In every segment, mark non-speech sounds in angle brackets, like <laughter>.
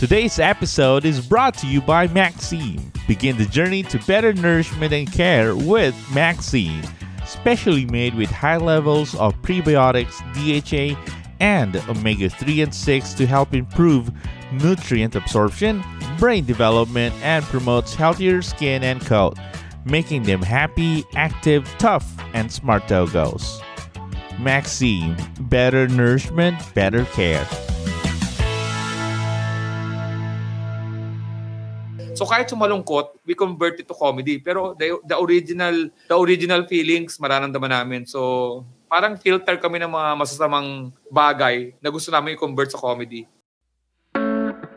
Today's episode is brought to you by Maxime. Begin the journey to better nourishment and care with Maxime, specially made with high levels of prebiotics, DHA, and omega 3 and 6 to help improve nutrient absorption, brain development, and promotes healthier skin and coat, making them happy, active, tough, and smart doggos. Maxime, better nourishment, better care. So kahit sumalungkot, we convert it to comedy. Pero the, the original the original feelings mararamdaman namin. So parang filter kami ng mga masasamang bagay na gusto namin i-convert sa comedy.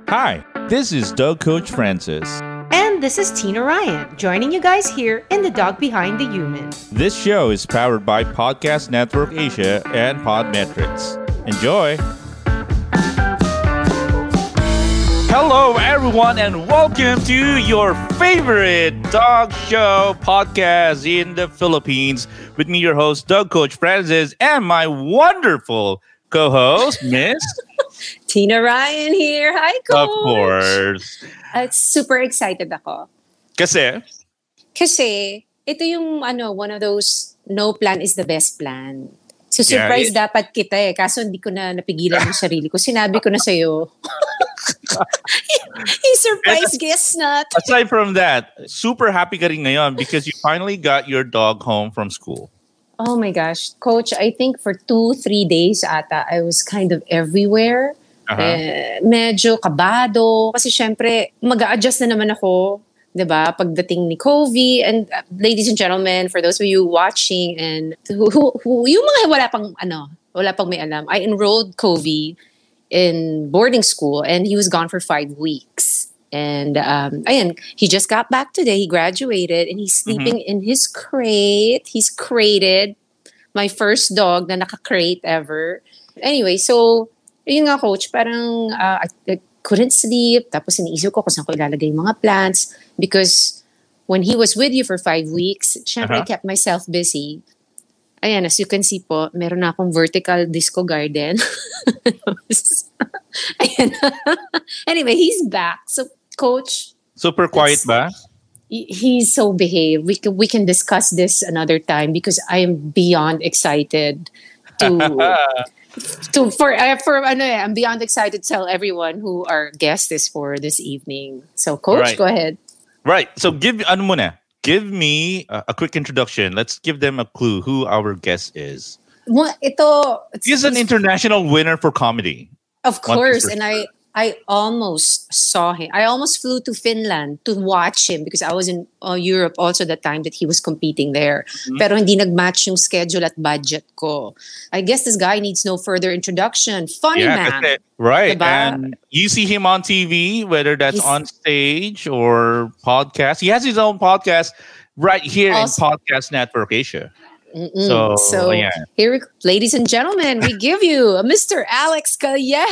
Hi, this is Dog Coach Francis. And this is Tina Ryan, joining you guys here in The Dog Behind the Human. This show is powered by Podcast Network Asia and Podmetrics. Enjoy! Hello, everyone, and welcome to your favorite dog show podcast in the Philippines with me, your host, Dog Coach Francis, and my wonderful co host, Miss. <laughs> Tina Ryan here. Hi, Coach. Of course. Uh, super excited ako. Kasi, Kasi, ito yung ano, one of those no plan is the best plan. So, surprise Yeah, dapat kita eh. Kaso hindi ko na napigilan yung sarili ko. Sinabi ko na sa'yo. <laughs> yung surprise guest not. aside from that, super happy ka rin ngayon because you finally got your dog home from school. Oh my gosh. Coach, I think for two, three days ata, I was kind of everywhere. Uh-huh. Eh, medyo kabado. Kasi syempre, mag adjust na naman ako. 'di ba Pagdating ni Covey. And uh, ladies and gentlemen, for those of you watching and who, who, who- yung mga wala pang, ano, wala pang may alam, I enrolled Covey in boarding school and he was gone for five weeks. And um, ayan, he just got back today. He graduated and he's sleeping in his crate. He's crated. My first dog na naka-crate ever. Anyway, so, yun nga coach, parang uh, I, I couldn't sleep. Tapos iniisip ko kung saan ko ilalagay yung mga plants. Because when he was with you for five weeks, syempre I Uh-huh. kept myself busy. Ayan, as you can see po, meron na akong vertical disco garden. <laughs> Ayan. <laughs> anyway, he's back. So, coach, Super quiet ba? he- he's so behaved. We can, we can discuss this another time because I am beyond excited to <laughs> to for uh, for ano eh, I'm beyond excited to tell everyone who our guest is for this evening. So, coach, Right. go ahead. Right. So give ano muna? Give me a, a quick introduction. Let's give them a clue who our guest is. Well, ito, it's- He's an international winner for comedy. Of course, and I I almost saw him. I almost flew to Finland to watch him because I was in uh, Europe also the time that he was competing there. Mm-hmm. Pero hindi nagmatch yung schedule at budget ko. I guess this guy needs no further introduction. Funny man. kasi- right. Diba? And you see him on TV, whether that's He's- on stage or podcast. He has his own podcast right here Also- in Podcast Network Asia. Mm-mm. So, so yeah. here, we- ladies and gentlemen, we give you a Mr. Alex Calleja.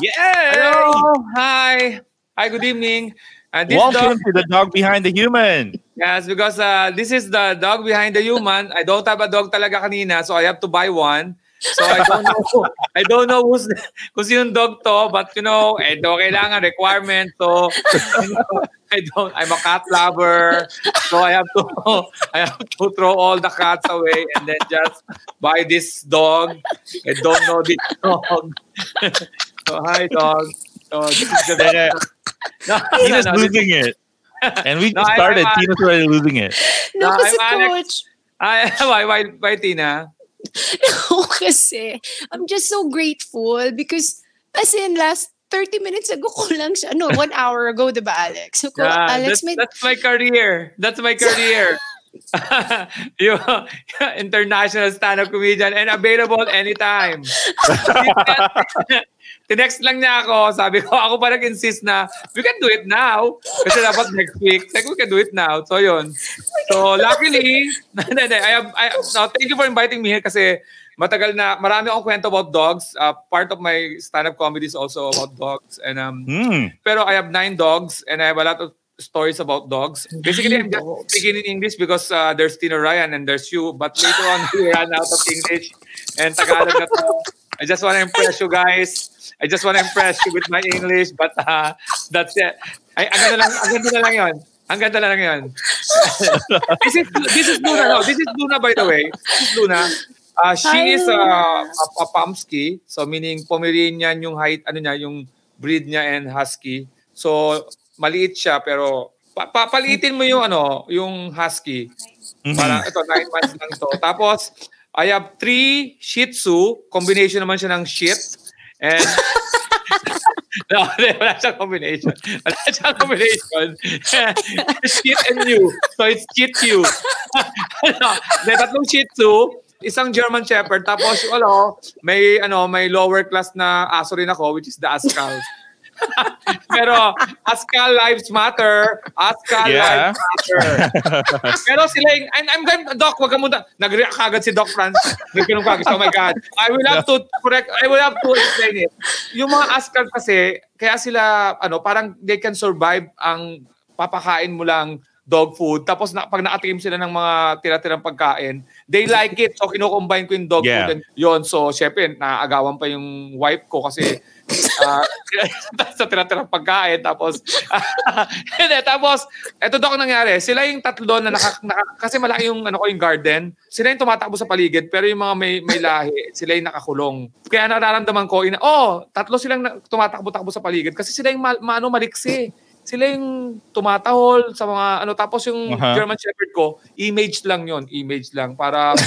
Yeah. Hello! Hi! Hi, good evening. And this Welcome dog, to the dog behind the human. yes, because uh, this is the dog behind the human. I don't have a dog talaga kanina, so I have to buy one. So I don't know. I don't know who's kung sinong dog to, but you know, eh, don't kailangan requirement. So you know, I don't. I'm a cat lover, so I have to. I have to throw all the cats away and then just buy this dog. I don't know this dog. <laughs> so hi dog. So this is the. No, no, Tina's no, this- losing it. And we <laughs> No, just I- started. I'm- Tina's already losing it. No, No, kasi I'm Alex. coach. Ay, <laughs> why, why, why, Tina? <laughs> No, kasi I'm just so grateful because as in last 30 minutes ago ko lang siya, no, one hour ago, di ba, Alex? So, ko, Yeah, Alex, that's, may, that's my career. That's my career. <laughs> <laughs> you international stand-up comedian and available anytime. Tinext lang niya ako, sabi ko, ako pa nag-insist na, we can do it now. Kasi dapat next week. Like, we can do it now. So, yun. So, luckily, <laughs> I have, I, no, thank you for inviting me here kasi matagal na, marami akong kwento about dogs. Uh, part of my stand-up comedy is also about dogs. And um, Hmm. pero I have nine dogs and I have a lot of stories about dogs. Basically, I'm just dogs. speaking in English because uh, there's Tina Ryan and there's you. But later on, <laughs> we ran out of English and Tagalog na to. I just want to impress you guys. I just want to impress you with my English, but uh, that's it. Ay, ang ganda lang, ang ganda na lang yun. Ang ganda na lang yun. <laughs> this is this is Luna, no? This is Luna, by the way. This is Luna. Uh, she is uh, a, a Pomsky, so meaning Pomeranian yung height, ano niya, yung breed niya and Husky. So, maliit siya, pero pa, papalitin mo yung ano, yung Husky. Para, ito, nine months lang to. Tapos, I have three Shih Tzu. Combination naman siya ng shit. And, <laughs> no, wala siyang combination. Wala siyang combination. <laughs> shit and you. So, it's shit you. <laughs> ano, then, tatlong Shih Tzu, isang German Shepherd, tapos, ano, may, ano, may lower class na aso rin ako, which is the Askal. <laughs> Pero Askal Lives Matter. Askal Yeah. Lives Matter. <laughs> Pero sila yung, I'm, I'm going, Doc, wag ka muna. Nag-react kagad si Doc Franz. Nagkanong kagad, oh my God. I will have to correct, I will have to explain it. Yung mga Askal kasi, kaya sila, ano, parang they can survive ang papakain mo lang dog food. Tapos na, pag nakatim sila ng mga tira-tirang pagkain, they like it. So, kino-combine ko yung dog Yeah. food and yun. So, syempre, naaagawan pa yung wife ko kasi <laughs> ah, <laughs> sa tira-tirang pagkain. Tapos, <laughs> hindi, tapos, eto ang nangyari. Sila yung tatlo na naka, naka- kasi malaki yung, ano ko, yung garden. Sila yung tumatakbo sa paligid, pero yung mga may, may lahi, sila yung nakakulong. Kaya nararamdaman ko, ina, oh, tatlo silang tumatakbo-takbo sa paligid kasi sila yung ma, ma- ano, maliksi. Sila yung tumatahol sa mga ano tapos yung Aha. German Shepherd ko, image lang yon, image lang. Para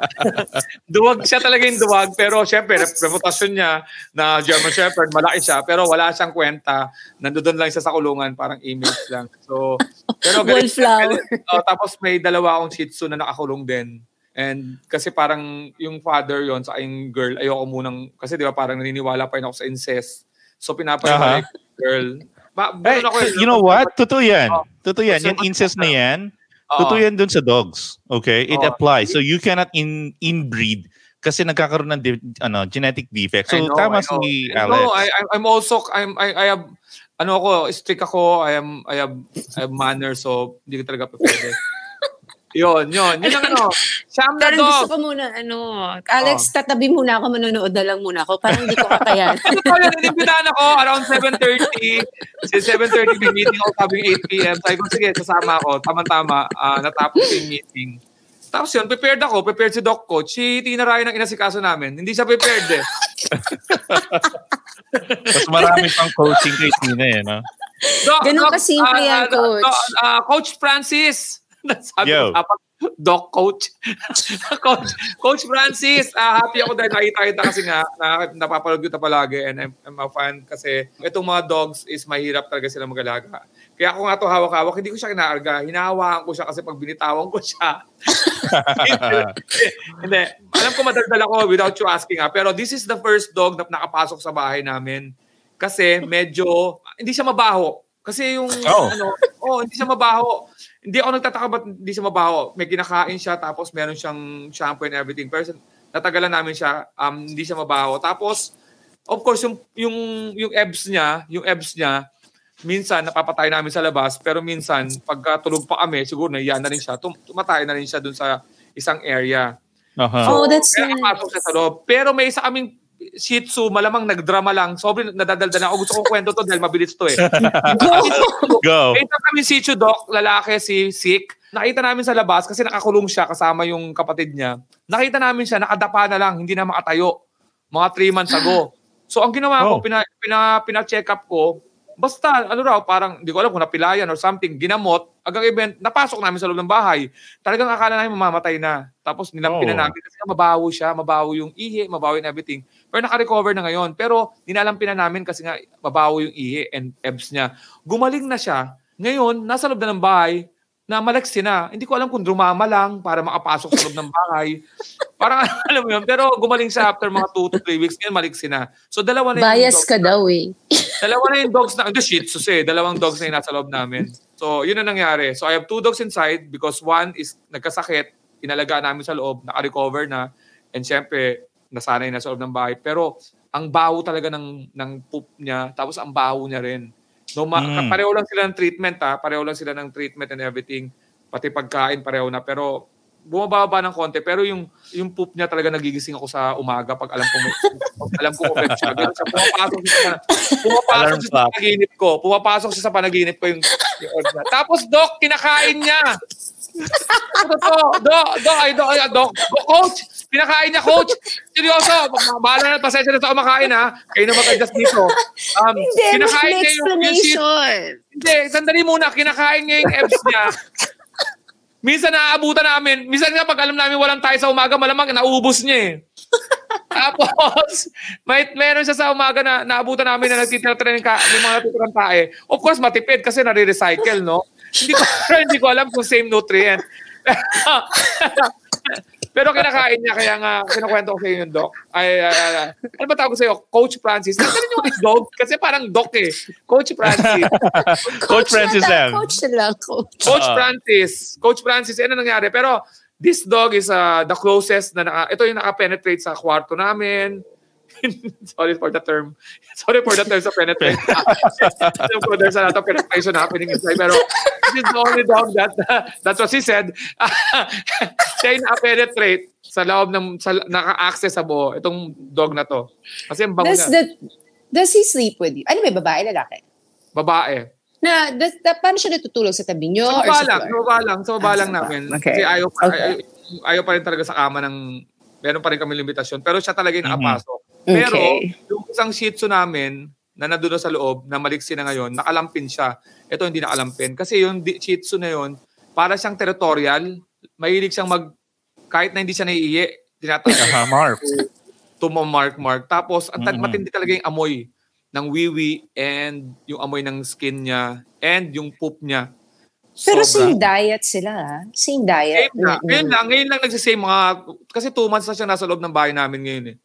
<laughs> duwag siya talaga yung duwag pero syempre rep- reputasyon niya na German Shepherd malaki siya pero wala siyang kwenta. Nandoon lang siya sa kulungan parang image lang. So <laughs> pero Wallflower. oh, tapos may dalawa akong Shih Tzu na nakakulong din. And kasi parang yung father yon sa yung girl ayoko munang kasi di ba parang naniniwala pa rin ako sa incest. So ko yung girl ba, meron ako yun, you know what? Totoo yan. Oh. Totoo yan. Yung incest na yan, Oo. totoo yan dun sa dogs. Okay? It Oo. applies. So you cannot in inbreed kasi nagkakaroon ng di- ano, genetic defect. So I know, tama si No, Alex. I, I- I'm also, I'm, I, I have, ano ako, strict ako, I am, I have, I have manners, so hindi ko talaga pa pwede. Yun, yun. Yun ang ano, Sham na Pero gusto dog. ko muna, ano, Alex, tatabi muna ako, manonood na lang muna ako. Parang hindi ko kakayan. <laughs> Ano pa yun, inimbitahan ako around 7.30. Si 7.30 may meeting ako sabing 8 p.m. Sabi ko, sige, sasama ako. Tama-tama, ah, natapos yung meeting. Tapos yun, prepared ako. Prepared si Doc Coach. Si Tina Ryan ang inasikaso namin. Hindi siya prepared eh. Mas marami pang coaching kay Tina eh, no? Doc, Ganun Doc, kasimple ah, yan, ah, Coach. Doc, ah, Coach Francis. <laughs> Sabi Yo. ko Doc Coach. <laughs> Coach. Coach Francis, ah, happy ako dahil nakita-kita kasi nga, na, napapanood kita palagi and I'm, I'm a fan kasi itong mga dogs is mahirap talaga sila mag-alaga. Kaya ako nga to hawak-hawak, hindi ko siya kinaarga. Hinahawakan ko siya kasi pag binitawan ko siya. <laughs> hindi. Alam ko madaldal ako without you asking ha. Pero this is the first dog na nakapasok sa bahay namin. Kasi medyo, hindi siya mabaho. Kasi yung, Oh. ano, oh, hindi siya mabaho. Hindi ako nagtataka ba't hindi siya mabaho. May kinakain siya, tapos meron siyang shampoo and everything. Pero natagalan namin siya, um, hindi siya mabaho. Tapos, of course, yung, yung, yung EBS niya, yung EBS niya, minsan napapatay namin sa labas, pero minsan, pagka tulog pa kami, siguro naiyan na rin siya, tum- tumatay na rin siya dun sa isang area. Aha. Oh, that's Kaya nice. siya sa loob. Pero may isa kaming Shih Tzu, malamang nagdrama lang. Sobrang nadadalda na ako. Gusto kong kwento to dahil mabilis to eh. <laughs> Go. Isa kami Shih Tzu doc, lalaki si Sik. Nakita namin sa labas kasi nakakulong siya kasama yung kapatid niya. Nakita namin siya, nakadapa na lang, hindi na makatayo. Mga 3 months ago. So ang ginawa Oh. ko, pina, pina, pina-check up ko, basta ano raw, parang hindi ko alam kung napilayan or something, ginamot, agang event, napasok namin sa loob ng bahay. Talagang akala namin mamamatay na. Tapos nilampin Oh. na namin kasi mabaho siya, mabaho yung ihi, mabaho yung everything. Pero naka-recover na ngayon. Pero nilalampinan namin kasi nga mabaho yung ihi and EBS niya. Gumaling na siya. Ngayon, nasa loob na ng bahay, na maliksi na. Hindi ko alam kung drumama lang para makapasok sa loob ng bahay. <laughs> Parang alam mo yun. Pero gumaling siya after mga 2 to 3 weeks. Ngayon maliksi na. So dalawa na yung Bias ka na- daw eh. Dalawa na yung dogs na, hindi <laughs> shih tzus eh. Dalawang dogs na yung nasa loob namin. So, yun ang nangyari. So, I have two dogs inside because one is nagkasakit, inalagaan namin sa loob, naka-recover na, and syempre, nasanay na sa loob ng bahay. Pero, ang baho talaga ng, ng poop niya, tapos ang baho niya rin. No, ma- Mm. Pareho lang sila ng treatment ha, pareho lang sila ng treatment and everything. Pati pagkain, pareho na. Pero, bumababa ng konti pero yung yung poop niya talaga nagigising ako sa umaga pag alam ko alam ko kung siya. Ganun siya. Pumapasok siya sa, pumapasok siya sa panaginip ko. Pumapasok siya sa panaginip ko yung, yung order niya. Tapos, Doc, kinakain niya. Totoo. Doc, Doc, ay, Doc, ay, Doc, coach, kinakain niya, coach. Seryoso, bahala na, pasensya na sa kumakain, ha. Kayo na mag-adjust dito. Um, Hindi, kinakain niya yung, yung shit. Hindi, sandali muna. Kinakain niya yung abs niya. Minsan naaabutan namin. Minsan nga pag alam namin walang tayo sa umaga, malamang nauubos niya eh. Tapos, may, meron siya sa umaga na naabutan namin na nagtitira ng ka, yung mga natitirang tae. Of course, matipid kasi nare-recycle, no? hindi ko <laughs> hindi ko alam kung same nutrient. Pero kinakain niya, kaya nga, kinukwento ko sa inyo yung doc. Ay, ay, ay, ano ba tawag ko sa iyo? Coach Francis. Ano yung dog? Kasi parang doc eh. Coach Francis. <laughs> Coach Francis na lang. Coach na lang, coach. Coach Ah. Francis. Coach Francis, ano nangyari? Pero this dog is uh, the closest na naka, ito yung naka-penetrate sa kwarto namin. <laughs> Sorry for the term. <laughs> Sorry for the term sa penetrate. <laughs> so, there's a lot of penetration happening inside. Pero this is the only dog that, that's what she said. Siya yung naka-penetrate sa loob ng, sa, naka-access sa buo. Itong dog na to. Kasi ang bango Does, niya. the, does he sleep with you? Ano may babae, lalaki? Babae. Na, does, da, paano siya natutulog sa tabi niyo? Sa baba sa lang, sa baba lang, sa baba Ah, lang sa baba. namin. Okay. Kasi ayaw, pa, Okay. ayaw, ayaw pa rin talaga sa kama ng, meron pa rin kami limitasyon. Pero siya talaga yung Mhm. nakapasok. Pero, Okay. yung isang shih tzu namin, na nandun sa loob, na maliksi na ngayon, nakalampin siya. Ito hindi nakalampin. Kasi yung di- shih tzu na yun, para siyang territorial, mahilig siyang mag, kahit na hindi siya naiiye, tinatawag Aha, Mark. tumamark-mark. Tapos, at Mhm. matindi talaga yung amoy ng wiwi and yung amoy ng skin niya and yung poop niya. Pero Sobra. same diet sila, ah. Same diet. Same na. Mm, Ngayon lang, ngayon lang nagsisame mga, kasi two months na siya nasa loob ng bahay namin ngayon eh.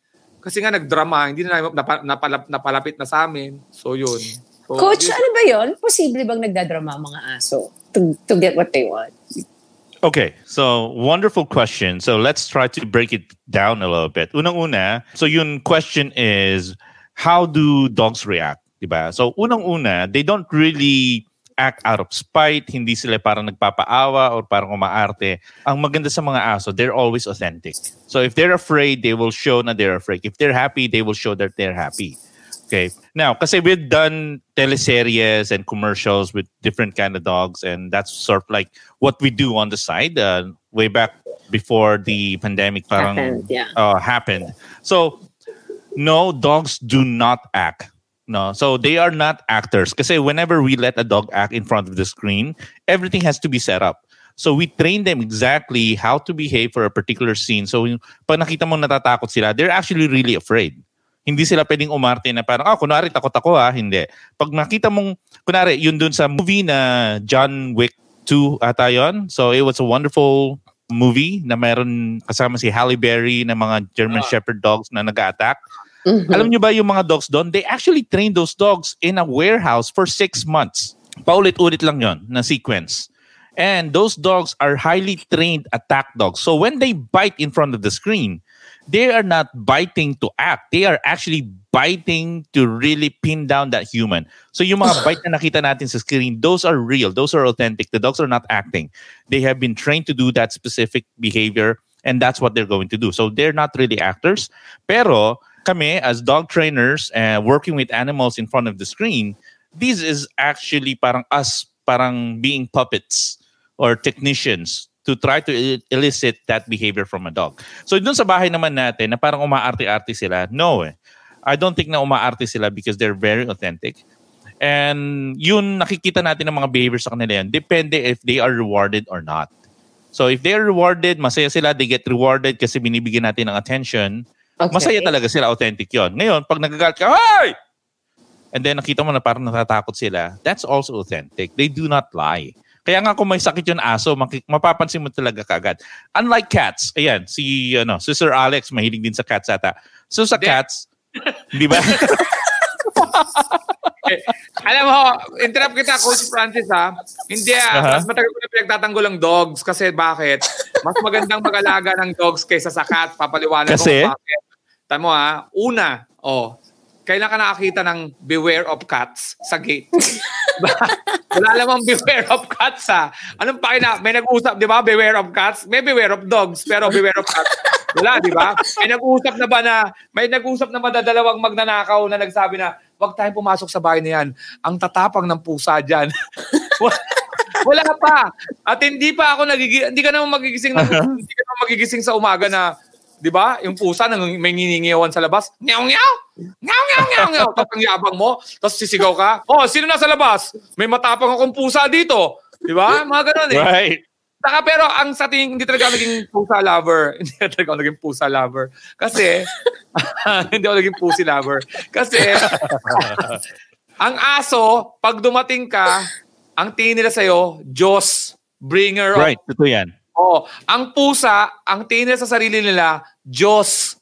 Kasi nga nagdrama, hindi na namin napa, napala- napalapit na sa amin. So yun. So, Coach, ano ba yon? Posible bang nagdadrama ang mga aso to, to get what they want? Okay, so wonderful question. So let's try to break it down a little bit. Unang-una, so yung question is, how do dogs react? Diba? So unang-una, they don't really act out of spite, hindi sila parang nagpapaawa or parang umaarte. Ang maganda sa mga aso, they're always authentic. So if they're afraid, they will show na they're afraid. If they're happy, they will show that they're happy. Okay. Now, kasi we've done teleseries and commercials with different kind of dogs, and that's sort of like what we do on the side. Uh, way back before the pandemic, parang Happened, yeah. uh, happened. So, no, dogs do not act. No, so they are not actors. Kasi whenever we let a dog act in front of the screen, everything has to be set up. So we train them exactly how to behave for a particular scene. So pag nakita mo natatakot sila, they're actually really afraid. Hindi sila pwedeng umarte na parang, ah, kunwari takot ako ha. Hindi. Pag nakita mong, kunwari, yun dun sa movie na John Wick 2 ata yun. So it was a wonderful movie na meron kasama si Halle Berry na mga German Ah. Shepherd dogs na nag-attack. Mhm. Alam nyo ba yung mga dogs doon? They actually train those dogs in a warehouse for six months. Paulit-ulit lang yon na sequence. And those dogs are highly trained attack dogs. So when they bite in front of the screen, they are not biting to act. They are actually biting to really pin down that human. So yung mga <sighs> bite na nakita natin sa screen, those are real. Those are authentic. The dogs are not acting. They have been trained to do that specific behavior and that's what they're going to do. So they're not really actors. Pero kami as dog trainers and working with animals in front of the screen, this is actually parang us parang being puppets or technicians to try to el- elicit that behavior from a dog. So dun sa bahay naman natin na parang umaarte-arte sila, no eh. I don't think na umaarte sila because they're very authentic. And yun nakikita natin ng mga behavior sa kanila yan. Depende if they are rewarded or not. So if they're rewarded, masaya sila, they get rewarded kasi binibigyan natin ng attention, Okay. Masaya talaga sila, authentic yon. Ngayon, pag nagagalit ka, Hoy! And then nakita mo na parang natatakot sila, that's also authentic. They do not lie. Kaya nga kung may sakit yung aso, mapapansin mo talaga kagad. Unlike cats, ayan, si, ano, si Sir Alex, mahilig din sa cats ata. So sa cats, <laughs> di ba? <laughs> Eh, alam mo, interrupt kita, Coach Francis, ha? Hindi, ah. Aha. Mas matagal ko na pinagtatanggol ang dogs. Kasi bakit? Mas magandang mag-alaga ng dogs kaysa sa cat. Papaliwanag Kasi? ko bakit. Tamo ha, una, oh, kailan ka nakakita ng beware of cats sa gate? <laughs> Wala namang beware of cats ha. Anong pakina? May nag-usap, di ba? Beware of cats. May beware of dogs, pero beware of cats. Wala, di ba? May nag-usap na ba na, may nag-usap na ba na dalawang magnanakaw na nagsabi na, wag tayong pumasok sa bahay na yan. Ang tatapang ng pusa dyan. <laughs> Wala pa. At hindi pa ako nagigising, hindi ka naman magigising na, hindi ka naman magigising sa umaga na 'di ba? Yung pusa nang may nginingiyawan sa labas. Nyaw nyaw. Nyaw nyaw nyaw nyaw. Tapos ang yabang mo, tapos sisigaw ka. Oh, sino nasa labas? May matapang akong pusa dito. 'Di ba? Mga ganun eh. Right. Saka pero ang sa tingin, hindi talaga ako naging pusa lover. <laughs> hindi talaga ako naging pusa lover. Kasi, <laughs> hindi ako naging pussy lover. Kasi, <laughs> ang aso, pag dumating ka, ang tingin nila sa'yo, Diyos, bringer of Right. Totoo yan. Oh, ang pusa, ang tingin nila sa sarili nila, Diyos.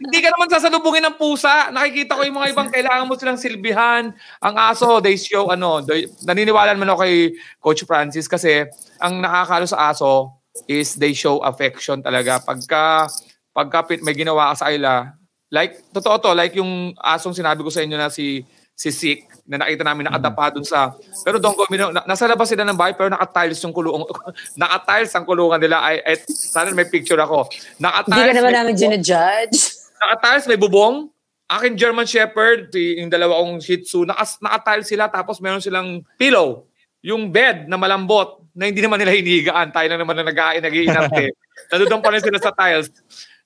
Hindi ka naman sasalubungin ng pusa. Nakikita ko yung mga ibang kailangan mo silang silbihan. Ang aso, they show, ano, they, naniniwala naman ako kay Coach Francis kasi ang nakakalo sa aso is they show affection talaga. Pagka, pagka may ginawa ka sa kanila, like, totoo to, like yung asong sinabi ko sa inyo na si si Sik na nakita namin nakadapa dun sa pero don't go na, nasa labas sila ng bahay pero naka-tiles yung kulungan <laughs> naka-tiles ang kulungan nila. Ay, ay sana may picture ako. Naka-tiles Hindi ka naman namin ginajudge. <laughs> naka-tiles may bubong. Akin German Shepherd yung dalawa kong Shih Tzu naka, naka-tiles sila tapos meron silang pillow. Yung bed na malambot na hindi naman nila hinihigaan. Tayo lang naman na nag-ain nag-iinarte <laughs> nandun pa rin sila sa tiles.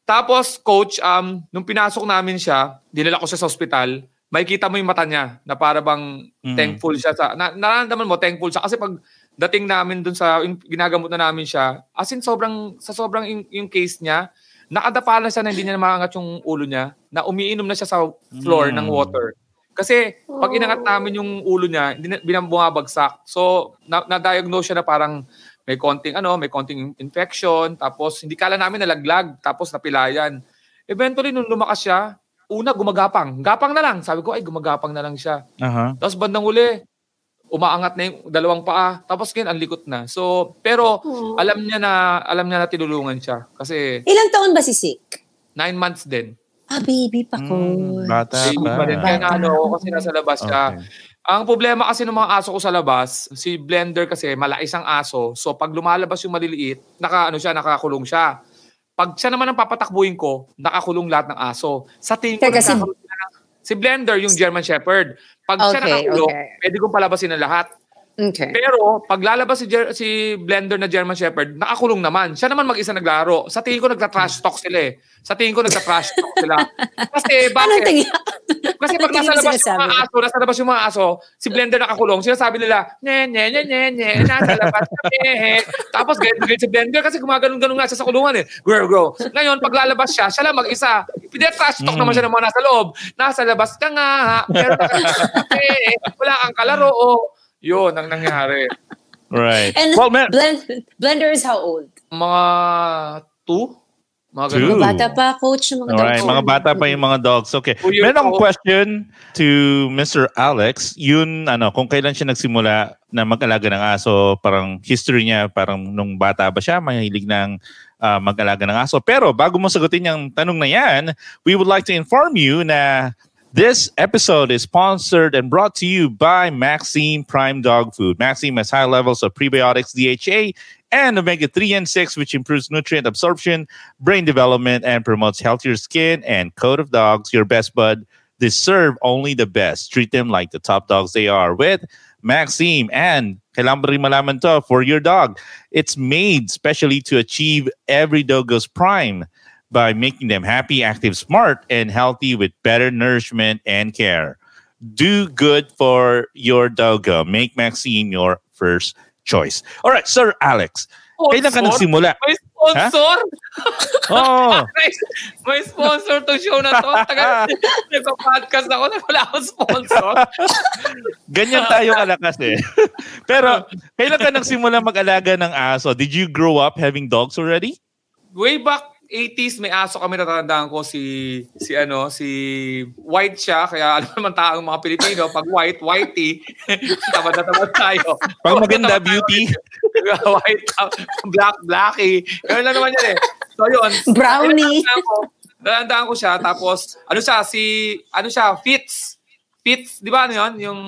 Tapos coach um nung pinasok namin siya dinala ko siya sa ospital makikita mo yung mata niya na para bang Mm. thankful siya sa na, nararamdaman mo thankful siya. Kasi pag dating namin dun sa yung ginagamot na namin siya as in sobrang sa sobrang yung, yung case niya nakadapa na siya na hindi niya maangat yung ulo niya na umiinom na siya sa floor Mm. ng water. Kasi pag inangat namin yung ulo niya hindi na so na, na-diagnose siya na parang may konting ano may konting infection tapos hindi kala namin nalaglag tapos napilayan. Eventually nung lumakas siya una gumagapang gapang na lang sabi ko ay gumagapang na lang siya Aha. tapos bandang uli, umaangat na yung dalawang paa. Tapos ngayon, ang likot na. So, pero alam niya na alam niya na tinulungan siya. Kasi Ilang taon ba si Sik? nine months din. Ah, baby pa ko. Mm, bata Baby pa. pa rin. Kaya ano, kasi nasa labas siya. Okay. Ang problema kasi ng mga aso ko sa labas, si Blender kasi malaki ang aso. So pag lumalabas yung maliliit, naka ano siya, nakakulong siya. Pag siya naman ang papatakbuhin ko, nakakulong lahat ng aso. Sa tingin ko, Teka, si- Blender, yung German Shepherd. Pag siya Okay, nakakulong, okay. pwede kong palabasin ng lahat. Okay. Pero pag lalabas si, Jer- si Blender na German Shepherd, nakakulong naman. Siya naman mag-isa naglaro. Sa tingin ko nagta-trash talk sila eh. Sa tingin ko nagta-trash talk sila. <laughs> Kasi Anong bakit? tingin? Kasi pag Anong nasa labas yung mga aso, nasa labas yung mga aso, si Blender nakakulong, sinasabi nila, nye, nye, nye, nye, nye, nasa labas kami. eh." <laughs> Tapos ganyan, ganyan si Blender kasi gumaganon-ganon nga siya sa kulungan eh. Grow, grow. Ngayon, pag lalabas siya, siya lang mag-isa. Pinatrash talk Mm. naman siya ng mga nasa loob. Nasa labas ka nga, pero <laughs> eh, wala kang kalaro. Oh. Yun ang nangyari. Right. And well, man, Blend- Blender is how old? Mga two? Mga Two. Bata pa, coach ng mga Alright, mga bata pa yung mga dogs. Okay. Meron akong question to Mr. Alex. Yun, ano, kung kailan siya nagsimula na mag-alaga ng aso, parang history niya, parang nung bata ba siya, mahilig ng ah, mag-alaga ng aso. Pero bago mo sagutin yung tanong na yan, we would like to inform you na This episode is sponsored and brought to you by Maxime Prime Dog Food. Maxime has high levels of prebiotics, DHA, and omega 3 and 6, which improves nutrient absorption, brain development, and promotes healthier skin and coat of dogs. Your best bud deserve only the best. Treat them like the top dogs they are with Maxime. And kailangan for your dog. It's made specially to achieve every doggo's prime by making them happy, active, smart, and healthy with better nourishment and care. Do good for your doggo. Make Maxine your first choice. All right, Sir Alex. Kailan ka Sponsor? nagsimula? May sponsor? Oh, <laughs> may sponsor to show na to. Tagal, <laughs> nagpa-podcast ako na wala akong sponsor. <laughs> ganyan tayo kalakas eh. Pero, kailan ka nagsimula mag-alaga ng aso? Did you grow up having dogs already? Way back 80s, may aso kami natatandaan ko si si ano, si white siya. Kaya alam naman taong mga Pilipino, pag white, whitey, <laughs> tamad na tamad tayo. Pag maganda, beauty. <laughs> white, uh, black, blacky. Ganun lang naman yan eh. So yun. Brownie. Tinatandaan ko, ko siya, tapos, ano siya, si, ano siya, Fitz. Fitz, di ba ano yun? Yung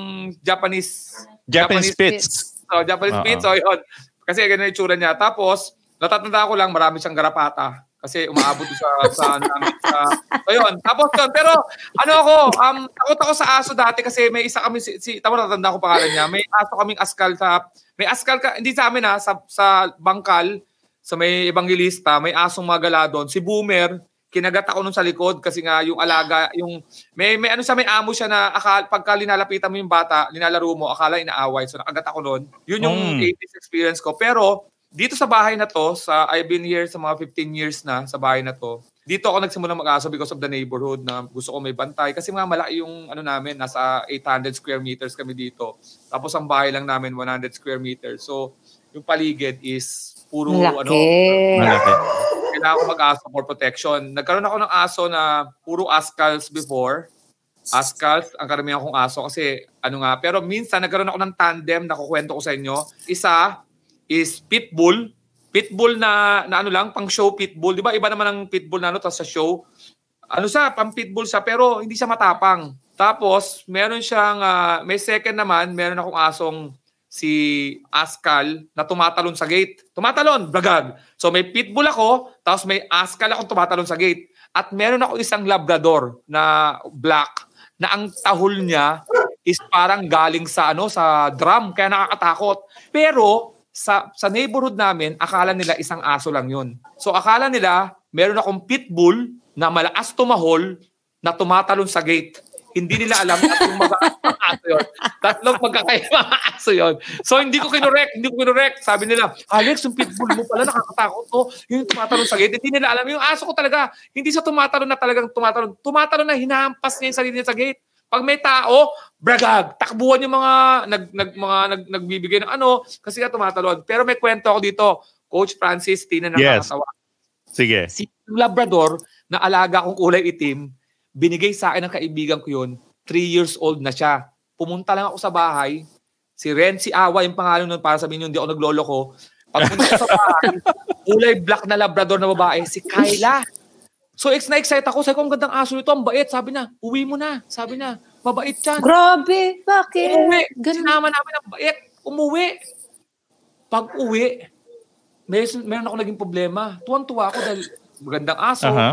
Japanese. Japanese Spitz. So, Japanese. Fitz, so yun. Kasi ganun yung itsura niya. Tapos, natatanda ko lang, marami siyang garapata. Kasi umaabot sa, sa, namin, sa, so yun. Tapos yun, pero, ano ako, um, takot ako sa aso dati kasi may isa kami, si, si tama natanda ko pangalan niya, may aso kaming askal sa, may askal ka, hindi sa amin ha, sa, sa bangkal, sa may evangelista, may asong magala doon. Si Boomer, kinagat ako nun sa likod kasi nga yung alaga, yung may may ano siya, may amo siya na akala, pagka linalapitan mo yung bata, linalaro mo, akala inaaway. So nakagat ako nun. Yun yung Mm. 80s experience ko. Pero dito sa bahay na to, sa I've been here sa mga 15 years na sa bahay na to. Dito ako nagsimula mag-aso because of the neighborhood na gusto ko may bantay. Kasi mga malaki yung ano namin, nasa 800 square meters kami dito. Tapos ang bahay lang namin 100 square meters. So yung paligid is puro ano, Malaki. Malaki. kailangan ko mag-aso for protection. Nagkaroon ako ng aso na puro Ascals before. Ascals, ang karamihan kong aso kasi ano nga. Pero minsan nagkaroon ako ng tandem na kukwento ko sa inyo. Isa is Pitbull. Pitbull na, na ano lang, pang show Pitbull. Di ba iba naman ang Pitbull na ano, tapos sa show. Ano siya, pang Pitbull siya, pero hindi siya matapang. Tapos, meron siyang, ah, may second naman, meron akong asong si Askal na tumatalon sa gate. Tumatalon, bragag. So may pitbull ako, tapos may Askal akong tumatalon sa gate. At meron ako isang Labrador na black na ang tahol niya is parang galing sa ano sa drum kaya nakakatakot. Pero sa sa neighborhood namin, akala nila isang aso lang 'yun. So akala nila meron akong pitbull na malakas tumahol na tumatalon sa gate. Hindi nila alam at yung mga aso yun. Tatlong magkakaibang <laughs> aso yun. So hindi ko kinorek, hindi ko kinorek. Sabi nila, Alex, yung pitbull mo pala nakakatakot to. Yung tumatalon sa gate. Hindi nila alam. Yung aso ko talaga, hindi siya tumatalon na talagang tumatalon. Tumatalon na hinahampas niya yung sarili niya sa gate. Pag may tao, bragag, takbuhan yung mga nag, nag, mga nag, nagbibigay ng ano kasi nga tumatalon. Pero may kwento ako dito. Coach Francis, Tina Yes. nakakatawa Sige. si Labrador na alaga kong kulay itim, binigay sa akin ng kaibigan ko yun, 3 years old na siya. Pumunta lang ako sa bahay, si Renzi Awa yung pangalan nun para sabihin nyo, hindi ako naglolo ko. Pagpunta sa bahay, <laughs> kulay black na Labrador na babae, si Kyla. So ex na excite ako, sabi ko, ang gandang aso nito, ang bait. Sabi na, uwi mo na. Sabi na, mabait yan. Grabe, bakit? Umuwi. Ganun. Sinama namin ang bait. Umuwi. Pag uwi, may, meron ako naging problema. Tuwan-tuwa ako dahil magandang aso. Aha.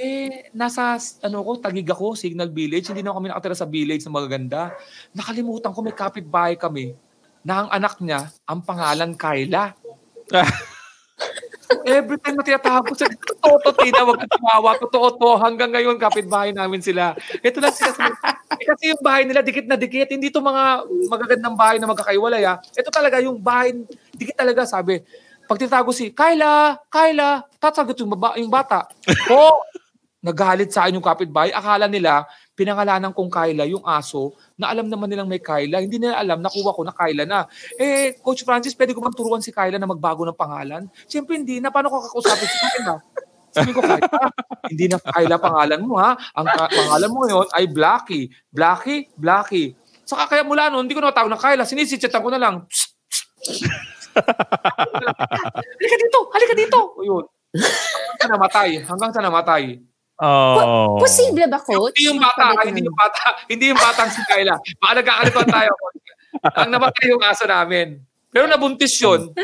Eh, nasa, ano ko, tagig ako, Signal Village. Hindi na kami nakatira sa village na magaganda. Nakalimutan ko, may kapitbahay kami na ang anak niya, ang pangalan Kyla. <laughs> Every time na tinatawag ko, sabi, totoo to, Tina, wag ka totoo to. Hanggang ngayon, kapitbahay namin sila. Ito lang sila. sa- Eh, kasi yung bahay nila, dikit na dikit. Hindi to mga magagandang bahay na magkakaiwalay. ah. Ito talaga, yung bahay, dikit talaga, sabi. Pag tinatago si, Kyla, Kyla, tatagot yung, baba, yung bata. Po, nagalit sa akin yung kapitbahay. Akala nila, pinangalanan kong Kyla, yung aso, na alam naman nilang may Kyla. Hindi nila alam, nakuha ko na Kyla na. Eh, Coach Francis, pwede ko bang turuan si Kyla na magbago ng pangalan? Siyempre hindi na. Paano ko kakausapin si Kyla? Sabi ko, Kyla, hindi na Kyla pangalan mo ha. Ang ka- pangalan mo ngayon ay Blacky. Blacky? Blacky. Saka kaya mula noon, hindi ko na matawag na Kyla. Sinisichatan ko na lang. Halika dito, halika dito. O yun. Hanggang sa namatay. Hanggang sa namatay. Oh. Posible ba, coach? Hindi yung bata, hindi yung bata, hindi yung batang si Kyla. Baka nagkakalituan tayo. Ang namatay yung aso namin. Pero nabuntis yun.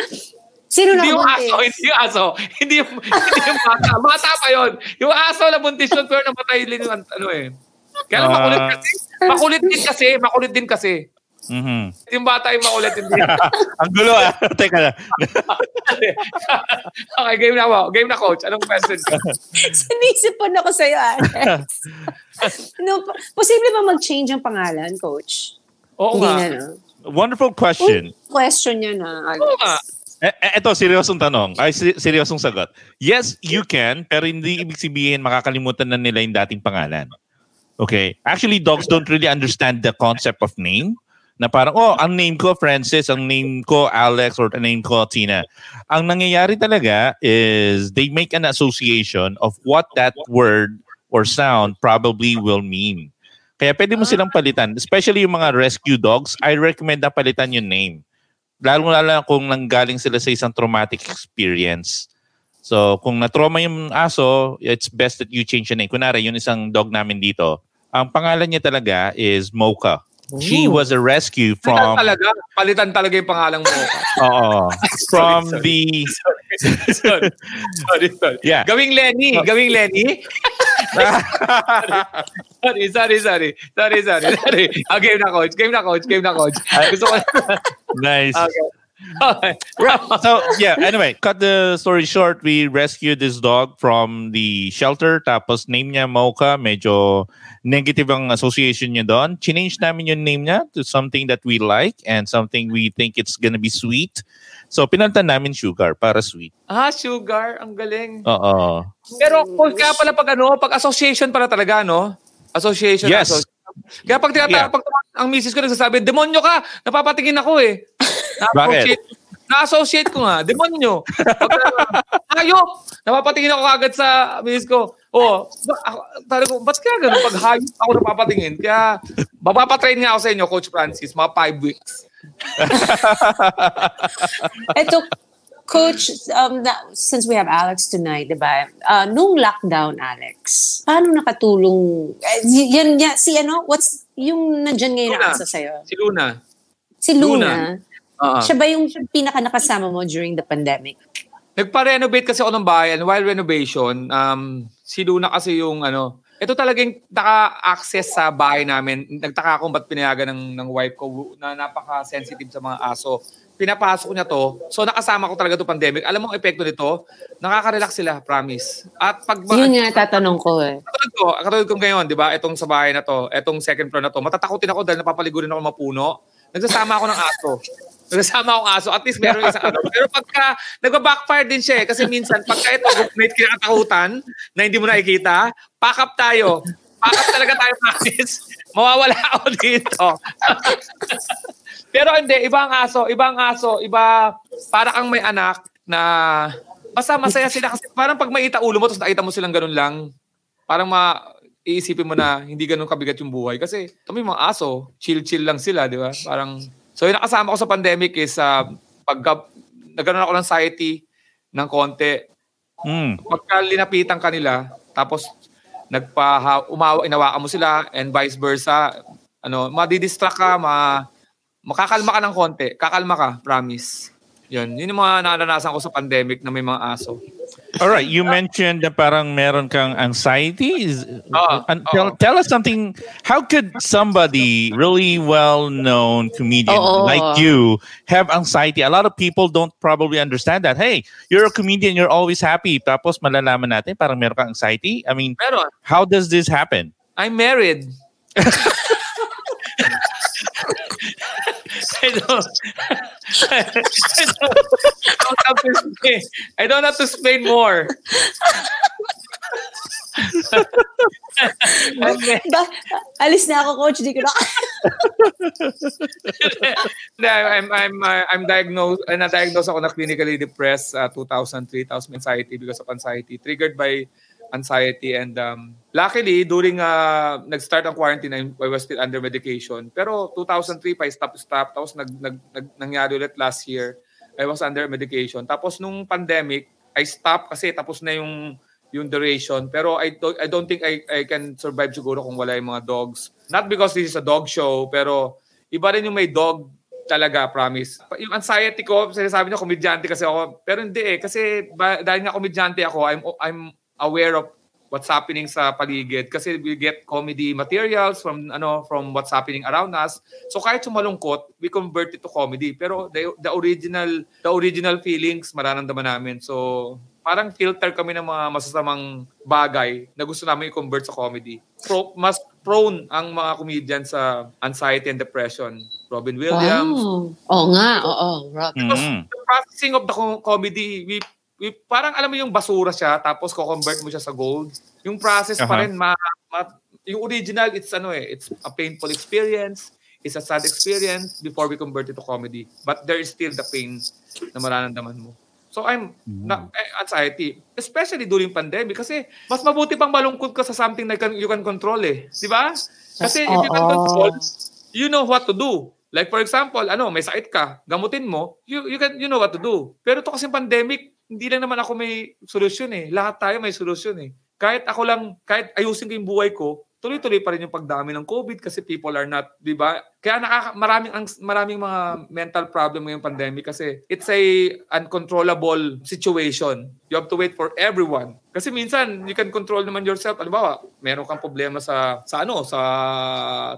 Sino Hindi yung aso, hindi yung aso. Hindi yung, hindi yung bata. Bata pa yun. Yung aso nabuntis yun, pero namatay din yung ano eh. Kaya lang makulit kasi. Makulit din kasi. Makulit din kasi. Mhm. Yung bata yung makulit hindi. <laughs> Ang gulo ah. <laughs> Teka lang. <laughs> okay, game na ako. Game na coach. Anong question ka? Sinisipon ako sa'yo, Alex. no, po- posible ba mag-change ang pangalan, coach? Oo Hindi nga. na, no? Wonderful question. Question niya na, Alex. Oo nga. Eh, eh, ito, seryosong tanong. Ay, seryosong sagot. Yes, you can, pero hindi ibig sabihin makakalimutan na nila yung dating pangalan. Okay? Actually, dogs don't really understand the concept of name. Na parang, oh, ang name ko Francis, ang name ko Alex, or ang name ko Tina. Ang nangyayari talaga is they make an association of what that word or sound probably will mean. Kaya pwede mo silang palitan. Especially yung mga rescue dogs, I recommend na palitan yung name lalo lalo kung nanggaling sila sa isang traumatic experience. So, kung na-trauma yung aso, it's best that you change the name. Kunwari, yun isang dog namin dito. Ang pangalan niya talaga is Mocha. She was a rescue Palitan from talaga. Palitan talaga yung pangalan mo. <laughs> Oo. from sorry. the sorry, sorry, sorry. yeah. Gawing Lenny. Gawing Lenny. <laughs> sorry, sorry, sorry. Sorry, sorry, sorry. Ah, game na coach. Game na coach. Game na coach. Gusto ko <laughs> nice. Okay. <laughs> Okay. so yeah anyway cut the story short we rescued this dog from the shelter tapos name niya Mocha medyo negative ang association niya doon change namin yung name niya to something that we like and something we think it's gonna be sweet so pinalitan namin sugar para sweet Ah, sugar. Ang galing. oo Pero coach, kaya pala pag ano, pag association pala talaga, no? Association. Yes. Kaya pag tinatawag, Yeah. pag ang misis ko nagsasabi, demonyo ka! Napapatingin ako eh. Na-associate, na-associate ko nga, demonyo. Pag, hayop! Napapatingin ako agad sa misis ko. Oh, sabi ko, ba't kaya ganun? Pag hayop ako napapatingin. Kaya, mapapatrain nga ako sa inyo, Coach Francis, mga five weeks. Eto, Coach, um, na, since we have Alex tonight, di ba? Uh, nung lockdown, Alex, paano nakatulong? Y- yan, yan, si ano, what's yung nandyan ngayon Luna. na asa sa'yo? Si Luna. Si Luna. Oo. Siya ba yung pinaka nakasama mo during the pandemic? Nagpa-renovate kasi ako ng bahay and while renovation, um, si Luna kasi yung ano, ito talagang naka-access sa bahay namin. Nagtaka ako ba't pinayagan ng, ng wife ko na napaka-sensitive sa mga aso. Pinapasok niya to. So nakasama ko talaga to pandemic. Alam mo ang epekto nito? Nakaka-relax sila, promise. At pag Yun nga tatanong ko eh. katulad ko, katulad ko ngayon, di ba? Itong sa bahay na to, itong second floor na to, matatakotin ako dahil napapaligurin ako mapuno. Nagsasama ako ng aso. Nagsasama akong aso. At least meron isang ano. Pero pagka, nagba-backfire din siya eh. Kasi minsan, pagka ito, may kinakatakutan na hindi mo nakikita, pack up tayo. Pack up talaga tayo, Francis. Mawawala ako dito. <laughs> Pero hindi, ibang aso, ibang aso, iba, para kang may anak na basta masaya sila kasi parang pag maita ulo mo tapos nakita mo silang ganun lang, parang ma iisipin mo na hindi ganun kabigat yung buhay. Kasi kami mga aso, chill-chill lang sila, di ba? Parang, so yung nakasama ko sa pandemic is uh, pagka nagkaroon ako ng anxiety ng konti, Mm. pagka linapitan kanila, tapos nagpa umawa inawakan mo sila and vice versa, ano, madidistract ka, ma makakalma ka ng konti. Kakalma ka, promise. Yun, yun yung mga naranasan ko sa pandemic na may mga aso. All right, you mentioned na parang meron kang anxiety. Is, an- oo. tell, tell us something. How could somebody really well-known comedian Oo. like you have anxiety? A lot of people don't probably understand that. Hey, you're a comedian, you're always happy. Tapos malalaman natin parang meron kang anxiety. I mean, Meron. how does this happen? I'm married. <laughs> I don't, I don't, have to explain. I don't have to explain more. Ba, alis na ako, Coach. Di ko na... <laughs> I'm I'm uh, I'm diagnosed uh, na-diagnose ako na clinically depressed uh, 2003 tapos may anxiety because of anxiety triggered by anxiety and um, luckily during uh, nag-start ang quarantine I, was still under medication. Pero 2003 pa stop stop. Tapos nag, nag, nag nangyari ulit last year. I was under medication. Tapos nung pandemic I stopped kasi tapos na yung yung duration. Pero I don't, I don't think I, I can survive siguro kung wala yung mga dogs. Not because this is a dog show pero iba rin yung may dog talaga, promise. Yung anxiety ko, sinasabi niyo, komedyante kasi ako. Pero hindi eh, kasi ba, dahil nga komedyante ako, I'm, I'm aware of what's happening sa paligid kasi we get comedy materials from ano from what's happening around us so kahit sumalungkot we convert it to comedy pero the, the original the original feelings mararamdaman namin so parang filter kami ng mga masasamang bagay na gusto namin i-convert sa comedy Pro, mas prone ang mga comedian sa anxiety and depression Robin Williams Wow. Oo nga, oo. Rock. Because Mhm. the processing of the co- comedy, we, we parang alam mo yung basura siya tapos ko-convert mo siya sa gold. Yung process pa Aha. rin, ma, ma- yung original, it's ano eh, it's a painful experience, it's a sad experience before we convert it to comedy. But there is still the pain na mararamdaman mo. So I'm na, eh, anxiety, especially during pandemic kasi mas mabuti pang malungkot ka sa something na can, you can control eh. Di ba? Kasi if you can control, you know what to do. Like for example, ano, may sakit ka, gamutin mo, you you can you know what to do. Pero to kasi pandemic, hindi lang naman ako may solusyon eh. Lahat tayo may solusyon eh. Kahit ako lang, kahit ayusin ko yung buhay ko, tuloy-tuloy pa rin yung pagdami ng COVID kasi people are not, di ba? Kaya nakaka, maraming, ang, maraming mga mental problem ngayong pandemic kasi it's a uncontrollable situation. You have to wait for everyone. Kasi minsan, you can control naman yourself. Halimbawa, meron kang problema sa, sa ano, sa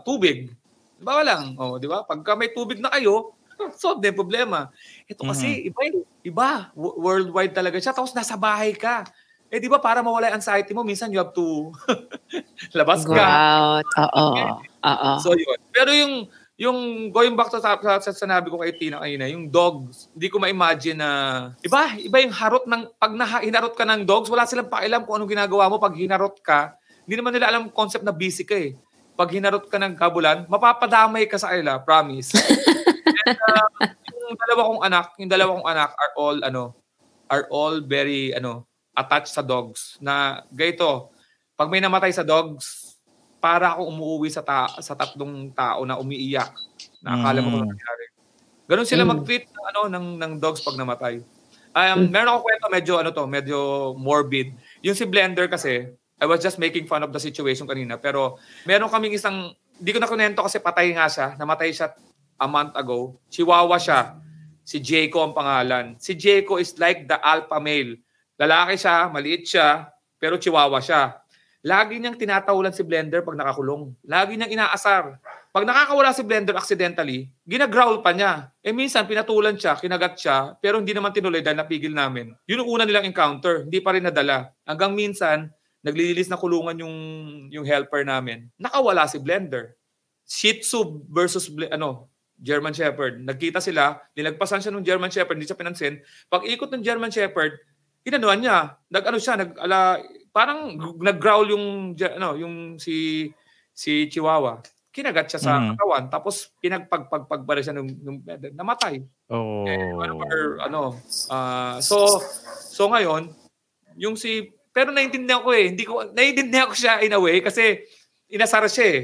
tubig. Halimbawa lang, oh, di ba? Pagka may tubig na kayo, <laughs> solve din problema. Ito kasi, mm-hmm. iba, iba. Worldwide talaga siya. Tapos nasa bahay ka. Eh di ba para mawala yung anxiety mo, minsan you have to <laughs> labas Go ka. out. Oo. Oo. So yun. Pero yung yung going back to sa, sa, sa sinabi ko kay Tina kanina, yung dogs, hindi ko ma-imagine na iba, iba yung harot ng pag na, hinarot ka ng dogs, wala silang pakialam kung anong ginagawa mo pag hinarot ka. Hindi naman nila alam concept na busy ka eh. Pag hinarot ka ng kabulan, mapapadamay ka sa kanila, promise. <laughs> And, uh, yung dalawa kong anak, yung dalawa kong anak are all ano, are all very ano, attached sa dogs na gaito, pag may namatay sa dogs, para ako umuwi sa ta- sa tatlong tao na umiiyak. Na akala mo kung ano nangyari. Ganun sila Mm. mag-treat ng ano ng ng dogs pag namatay. Um, meron ako kwento medyo ano to, medyo morbid. Yung si Blender kasi, I was just making fun of the situation kanina, pero meron kaming isang hindi ko na kunento kasi patay nga siya, namatay siya a month ago. Chihuahua siya. Si Jayco ang pangalan. Si Jayco is like the alpha male. Lalaki siya, maliit siya, pero chihuahua siya. Lagi niyang tinatawalan si Blender pag nakakulong. Lagi niyang inaasar. Pag nakakawala si Blender accidentally, ginagrowl pa niya. Eh minsan, pinatulan siya, kinagat siya, pero hindi naman tinuloy dahil napigil namin. Yun ang una nilang encounter, hindi pa rin nadala. Hanggang minsan, naglililis na kulungan yung, yung helper namin. Nakawala si Blender. Shih Tzu versus ano, German Shepherd. Nagkita sila, nilagpasan siya ng German Shepherd, hindi siya pinansin. Pag ikot ng German Shepherd, inanuan niya. Nag ano siya, nag ala, parang nag-growl yung ano, yung si si Chihuahua. Kinagat siya sa Mhm. katawan tapos pinagpagpagpagbara siya nung, nung namatay. Oh. Eh, ano, or, ano, ah, so so ngayon, yung si pero naiintindihan ko eh, hindi ko naiintindihan ko siya in a way kasi inasar siya eh.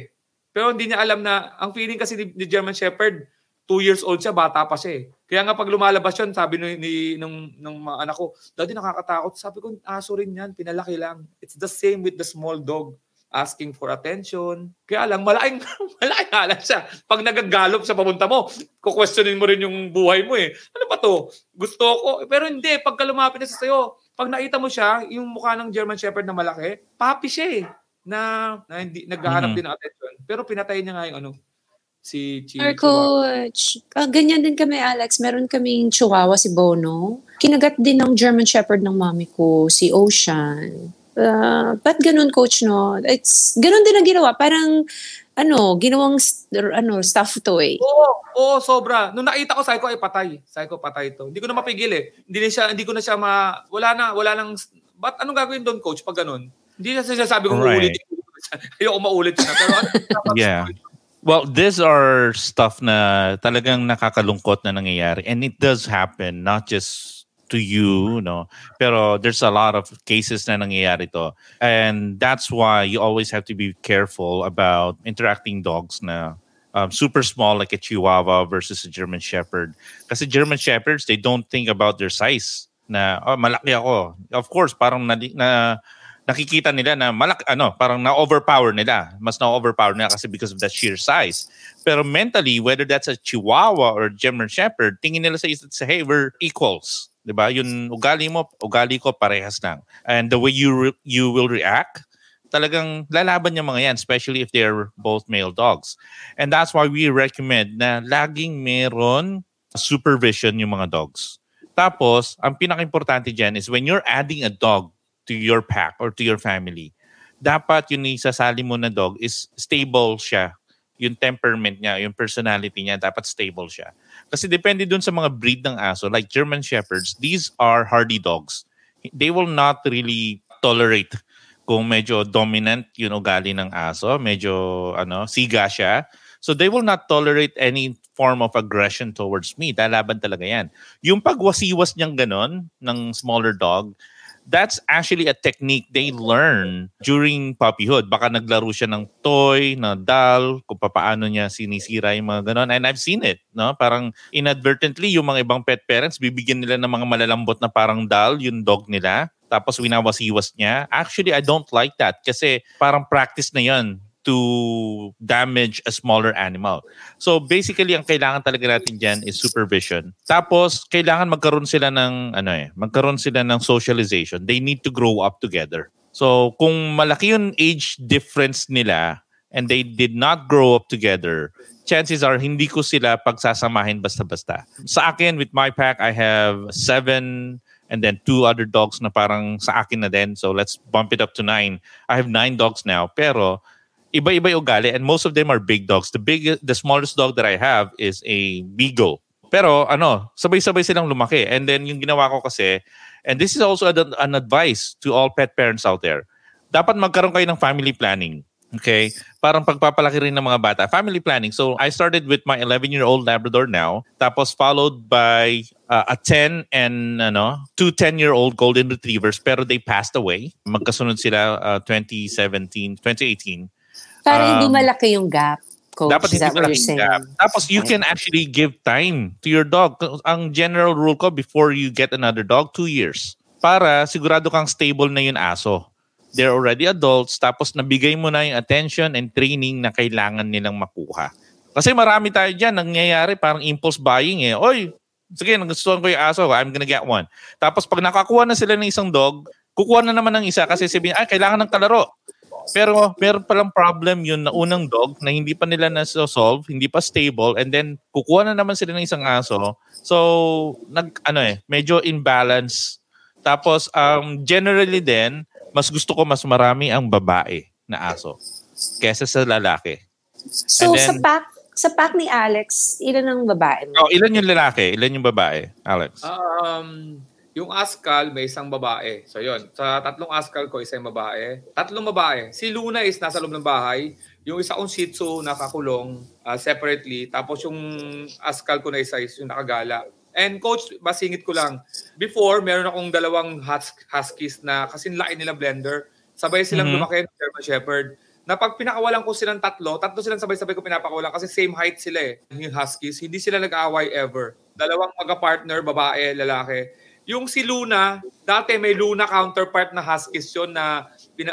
Pero hindi niya alam na ang feeling kasi ni, ni German Shepherd, two years old siya, bata pa siya eh. Kaya nga pag lumalabas yun, sabi ni, ni nung, nung mga anak ko, Daddy nakakatakot. Sabi ko, aso rin yan, pinalaki lang. It's the same with the small dog asking for attention. Kaya lang, malaking, <laughs> malaking halat siya. Pag nagagalop sa papunta mo, kukwestiyonin mo rin yung buhay mo eh. Ano ba to? Gusto ko. Pero hindi, pagka lumapit na siya sa'yo, pag nakita mo siya, yung mukha ng German Shepherd na malaki, papi siya eh. Na, na hindi, naghahanap Mhm. din ng attention. Pero pinatay niya nga yung ano, si Chi. Our coach. Ah, ganyan din kami, Alex. Meron kaming chihuahua si Bono. Kinagat din ng German Shepherd ng mami ko, si Ocean. Uh, ba't ganun, coach, no? It's, ganun din ang ginawa. Parang, ano, ginawang st- ano, stuffed toy. Oo, oo, sobra. Nung nakita ko, sabi ko, ay patay. Sabi ko, patay to. Hindi ko na mapigil eh. Hindi na siya, hindi ko na siya ma, wala na, wala nang, ba't anong gagawin doon, coach, pag ganun? Hindi na siya sabi kong Right. uulit. <laughs> Ayoko maulit na. Pero ano, <laughs> Yeah. Well, these are stuff na talagang nakakalungkot na nangyayari. And it does happen, not just to you, no. Pero there's a lot of cases na nangyayari to. And that's why you always have to be careful about interacting dogs na um, super small like a Chihuahua versus a German Shepherd. Kasi German Shepherds, they don't think about their size. Na, oh, malaki ako. Of course, parang na, na nakikita nila na malak ano parang na-overpower nila. Mas na-overpower nila kasi because of the sheer size. Pero mentally whether that's a chihuahua or German shepherd tingin nila sa isa't sa hey we're equals. 'di ba yun ugali mo ugali ko parehas lang. And the way you re- you will react talagang lalaban yung mga yan especially if they're both male dogs. And that's why we recommend na laging meron supervision yung mga dogs. Tapos ang pinaka-importante dyan is when you're adding a dog to your pack or to your family, dapat yung isasali mo na dog is stable siya. Yung temperament niya, yung personality niya, dapat stable siya. Kasi depende dun sa mga breed ng aso, like German Shepherds, these are hardy dogs. They will not really tolerate kung medyo dominant yung ugali ng aso, medyo ano, siga siya. So they will not tolerate any form of aggression towards me. Lalaban talaga yan. Yung pagwasiwas niyang ganon ng smaller dog, that's actually a technique they learn during puppyhood. Baka naglaro siya ng toy, na doll, kung paano niya sinisira yung mga ganon. And I've seen it, no? Parang inadvertently, yung mga ibang pet parents, bibigyan nila ng mga malalambot na parang doll, yung dog nila. Tapos winawasiwas niya. Actually, I don't like that kasi parang practice na yon to damage a smaller animal. So basically, ang kailangan talaga natin dyan is supervision. Tapos, kailangan magkaroon sila ng, ano eh, magkaroon sila ng socialization. They need to grow up together. So kung malaki yung age difference nila and they did not grow up together, chances are hindi ko sila pagsasamahin basta-basta. Sa akin, with my pack, I have seven and then two other dogs na parang sa akin na din. So let's bump it up to nine. I have nine dogs now. Pero iba-iba yung ugali and most of them are big dogs. The big the smallest dog that I have is a beagle. Pero ano, sabay-sabay silang lumaki. And then yung ginawa ko kasi, and this is also an, an advice to all pet parents out there. Dapat magkaroon kayo ng family planning. Okay? Parang pagpapalaki rin ng mga bata. Family planning. So I started with my 11-year-old Labrador now. Tapos followed by uh, a 10 and ano, two 10-year-old Golden Retrievers pero they passed away. Magkasunod sila uh, 2017, 2018. Para hindi Um, malaki yung gap. Coach, Dapat hindi malaking saying? gap. Tapos you can actually give time to your dog. Ang general rule ko before you get another dog, two years. Para sigurado kang stable na yung aso. They're already adults, tapos nabigay mo na yung attention and training na kailangan nilang makuha. Kasi marami tayo dyan, nangyayari parang impulse buying eh. Oy, sige, nagustuhan ko yung aso, I'm gonna get one. Tapos pag nakakuha na sila ng isang dog, kukuha na naman ng isa kasi sabihin, ay, kailangan ng kalaro. Pero meron palang problem yun na unang dog na hindi pa nila na-solve, hindi pa stable, and then kukuha na naman sila ng isang aso. So, nag, ano eh, medyo imbalance. Tapos, um, generally din, mas gusto ko mas marami ang babae na aso kesa sa lalaki. So, And sa then- pack, sa pack ni Alex, ilan ang babae mo? Oh, ilan yung lalaki? Ilan yung babae, Alex? Um, yung askal, may isang babae. So yun, sa tatlong askal ko, isang babae. Tatlong babae. Si Luna is nasa loob ng bahay. Yung isa kong Shih Tzu nakakulong uh, separately. Tapos yung askal ko na isa is yung nakagala. And coach, basingit ko lang. Before, meron akong dalawang hus- huskies na kasing laki nila blender. Sabay silang Mhm. lumaki ng German Shepherd. Na pag pinakawalan ko silang tatlo, tatlo silang sabay-sabay ko pinapakawalan kasi same height sila eh. Yung huskies, hindi sila nag-aaway ever. Dalawang magka-partner, babae, lalaki. Yung si Luna, dati may Luna counterpart na huskies yun na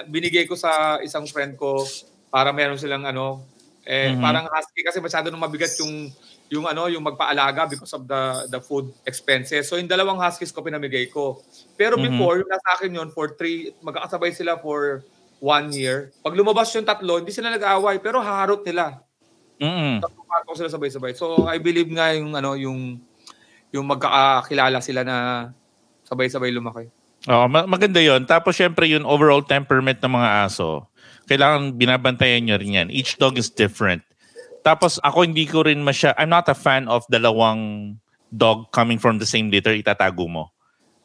binigay ko sa isang friend ko para meron silang ano, eh, Mhm. parang husky kasi masyado nang mabigat yung yung ano, yung magpaalaga because of the the food expenses. So yung dalawang huskies ko pinamigay ko. Pero Mhm. before, yung nasa akin yun for three, magkakasabay sila for one year. Pag lumabas yung tatlo, hindi sila nag-aaway, pero haharot nila. Mm. Haharot ko sila sabay-sabay. So I believe nga yung ano, yung yung magkakakilala sila na sabay-sabay lumaki. Oh, ma- maganda 'yon. Tapos syempre yung overall temperament ng mga aso, kailangan binabantayan nyo rin yan. Each dog is different. Tapos ako hindi ko rin masya, I'm not a fan of dalawang dog coming from the same litter, itatago mo.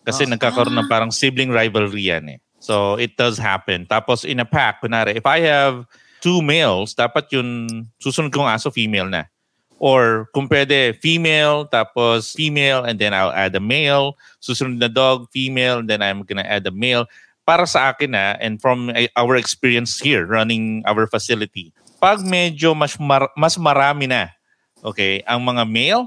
Kasi Ah. nagkakaroon ng parang sibling rivalry yan eh. So it does happen. Tapos in a pack, kunwari, if I have two males, dapat yung susunod kong aso female na. Or kung pwede, female, tapos female, and then I'll add a male. Susunod na dog, female, and then I'm gonna add a male. Para sa akin na, and from eh, our experience here, running our facility, pag medyo mas, mar- mas marami na, okay, ang mga male,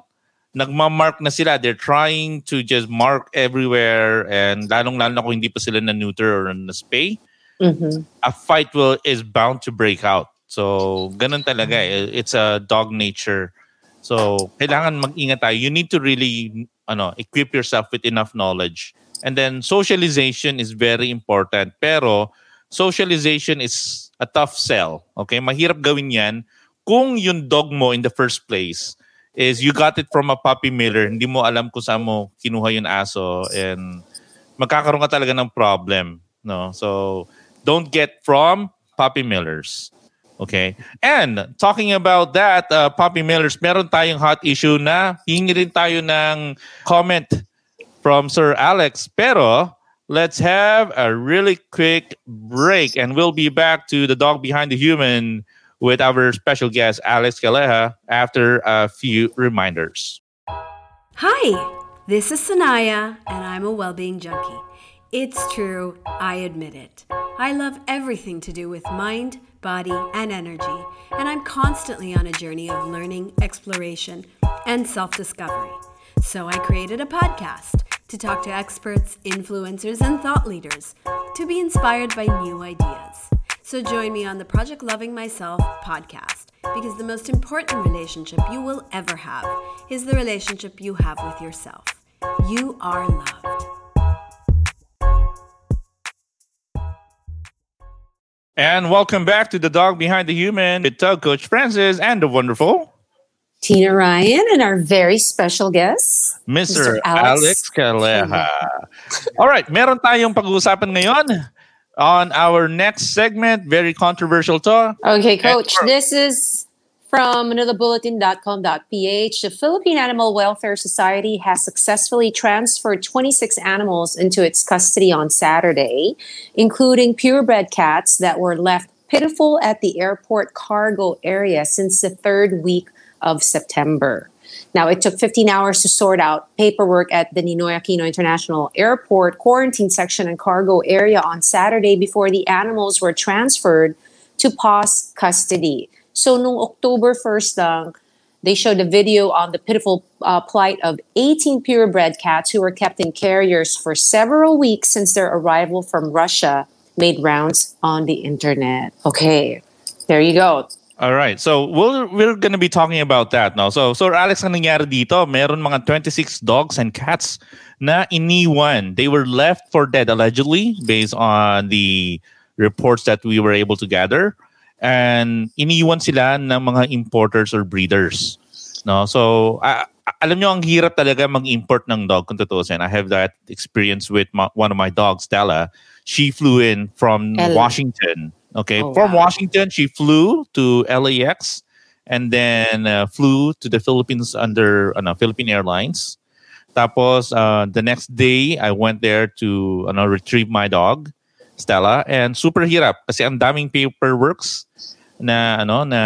nagmamark na sila. They're trying to just mark everywhere, and lalong-lalo na kung hindi pa sila na-neuter or na-spay, Mhm. a fight will is bound to break out. So, ganun talaga. eh. It's a dog nature. So, kailangan mag-ingat tayo. You need to really ano, equip yourself with enough knowledge. And then socialization is very important. Pero socialization is a tough sell. Okay? Mahirap gawin 'yan kung yung dog mo in the first place is you got it from a puppy miller, hindi mo alam kung saan mo kinuha yung aso and magkakaroon ka talaga ng problem, no? So, don't get from puppy millers. Okay? And talking about that, uh, puppy millers, meron tayong hot issue na hingi rin tayo ng comment from Sir Alex. Pero, let's have a really quick break and we'll be back to the dog behind the human with our special guest, Alex Galeja, after a few reminders. Hi, this is Sanaya, and I'm a well-being junkie. It's true, I admit it. I love everything to do with mind, body, and energy, and I'm constantly on a journey of learning, exploration, and self discovery. So I created a podcast to talk to experts, influencers, and thought leaders to be inspired by new ideas. So join me on the Project Loving Myself podcast because the most important relationship you will ever have is the relationship you have with yourself. You are loved. And welcome back to The Dog Behind the Human with Doug Coach Francis and the wonderful Tina Ryan and our very special guest, Mr. Mr. Alex, Alex Caleja. All right, meron tayong pag-uusapan ngayon on our next segment. Very controversial to. Okay, coach, for- this is from manilabulletin.com.ph. The Philippine Animal Welfare Society has successfully transferred 26 animals into its custody on Saturday, including purebred cats that were left pitiful at the airport cargo area since the third week of September. Now, it took 15 hours to sort out paperwork at the Ninoy Aquino International Airport quarantine section and cargo area on Saturday before the animals were transferred to PAWS custody. So, noong October 1st lang, they showed a video on the pitiful uh, plight of 18 purebred cats who were kept in carriers for several weeks since their arrival from Russia made rounds on the internet. Okay, there you go. All right. So we're we're going to be talking about that now. So so Alex, ang nangyari dito, meron mga 26 dogs and cats na iniwan. They were left for dead allegedly based on the reports that we were able to gather. And iniwan sila ng mga importers or breeders. No? So a- alam nyo ang hirap talaga mag-import ng dog kung tutusin. I have that experience with my, one of my dogs, Stella. She flew in from Ella. Washington. Okay, Oh, from wow. Washington, she flew to LAX and then uh, flew to the Philippines under ano, Philippine Airlines. Tapos uh, the next day, I went there to ano, retrieve my dog, Stella, and super hirap kasi ang daming paperworks na ano na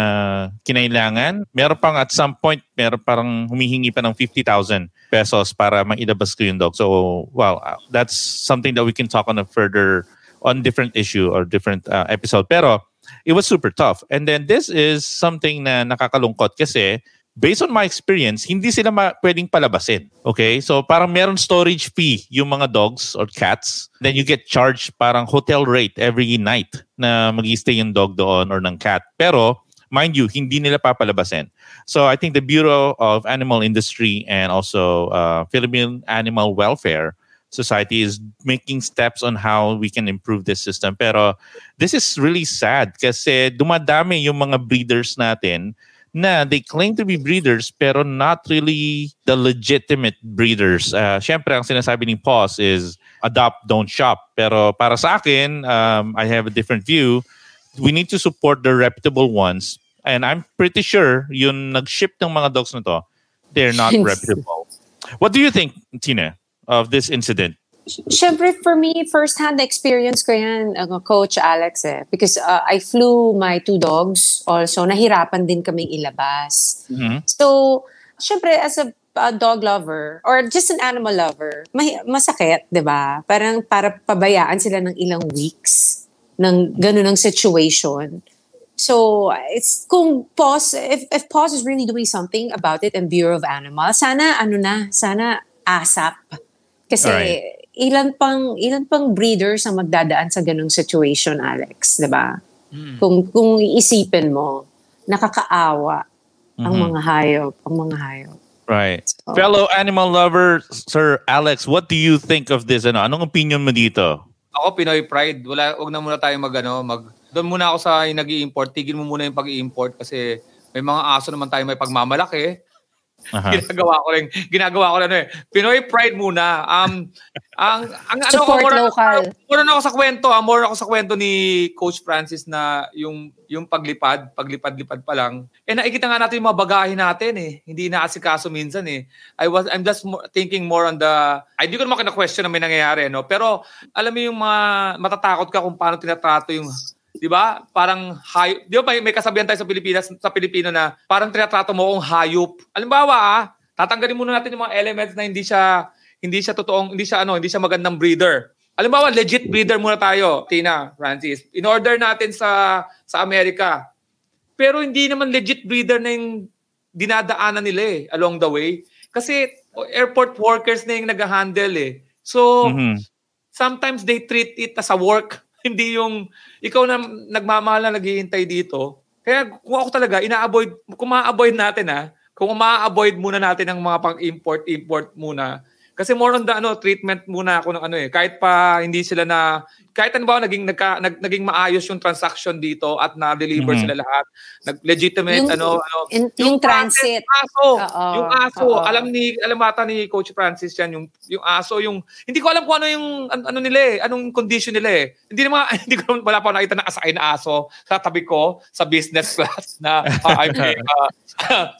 kinailangan. Meron pang at some point, meron parang humihingi pa ng 50,000 pesos para mailabas ko yung dog. So, well, uh, that's something that we can talk on a further on different issue or different uh, episode. Pero it was super tough. And then this is something na nakakalungkot kasi based on my experience, hindi sila ma- pwedeng palabasin. Okay? So parang meron storage fee yung mga dogs or cats. Then you get charged parang hotel rate every night na mag stay yung dog doon or ng cat. Pero mind you, hindi nila papalabasin. So I think the Bureau of Animal Industry and also uh, Philippine Animal Welfare Society is making steps on how we can improve this system. Pero this is really sad kasi dumadami yung mga breeders natin na they claim to be breeders pero not really the legitimate breeders. Uh, Siyempre, ang sinasabi ni Paws is adopt, don't shop. Pero para sa akin, um, I have a different view. We need to support the reputable ones. And I'm pretty sure yung nag-ship ng mga dogs na to, they're not reputable. What do you think, Tina, of this incident? Siyempre, for me, first-hand experience ko yan, uh, Coach Alex eh. Because uh, I flew my two dogs also. Nahirapan din kaming ilabas. Mhm. So, syempre, as a, a dog lover or just an animal lover, mahi- masakit, di ba? Parang para pabayaan sila ng ilang weeks ng ganun ng situation. So, it's kung POS, if, if POS is really doing something about it and Bureau of Animals, sana, ano na, sana ASAP. Kasi Alright. Ilan pang ilan pang breeders ang magdadaan sa ganung situation, Alex, 'di ba? Kung kung iisipin mo, nakakaawa ang Mhm. mga hayop, ang mga hayop. Right. So- Fellow animal lover, Sir Alex, what do you think of this? Ano, anong opinion mo dito? Ako, Pinoy Pride. Wala, wag na muna tayo mag, ano, mag... Doon muna ako sa nag import Tigil mo muna yung pag-i-import kasi may mga aso naman tayo may pagmamalaki. Aha. ginagawa ko rin, ginagawa ko rin ano eh. Pinoy Pride muna. Um, ang, ang ano, Support more, local. More na ako sa kwento, ah, more ako sa kwento ni Coach Francis na yung yung paglipad, paglipad-lipad pa lang. Eh nakikita nga natin yung mga bagahe natin eh. Hindi inaasikaso minsan eh. I was I'm just thinking more on the I hindi ko naman kina-question na may nangyayari no, pero alam mo yung mga matatakot ka kung paano tinatrato yung 'di ba? Parang hayop. 'Di ba may, may kasabihan tayo sa Pilipinas sa Pilipino na parang tinatrato mo akong hayop. Halimbawa, ah, tatanggalin muna natin yung mga elements na hindi siya hindi siya totoong hindi siya ano, hindi siya magandang breeder. mo, legit breeder muna tayo, Tina, Francis. In order natin sa sa Amerika. Pero hindi naman legit breeder na yung dinadaanan nila eh, along the way. Kasi airport workers na yung nag-handle eh. So, Mhm. sometimes they treat it as a work. Hindi yung ikaw na nagmamahal na naghihintay dito. Kaya kung ako talaga, ina-avoid, kung ma-avoid natin ha, kung ma-avoid muna natin ang mga pang-import, import muna. Kasi more on the ano, treatment muna ako ng ano eh. Kahit pa hindi sila na, kahit ano ba, naging, nagka, nag, naging maayos yung transaction dito at na-deliver Mhm. sila lahat. Nag-legitimate, Yung- ano, ano. in- yung transit. Aso. Oo. Yung aso. Oo. Alam ni, alam ata ni Coach Francis yan, yung, yung aso, yung, hindi ko alam kung ano yung, an- ano nila eh, anong condition nila eh. Hindi naman, <laughs> hindi ko, wala pa nakita na asakay na aso sa tabi ko sa business <laughs> class na ah, I'm being, uh,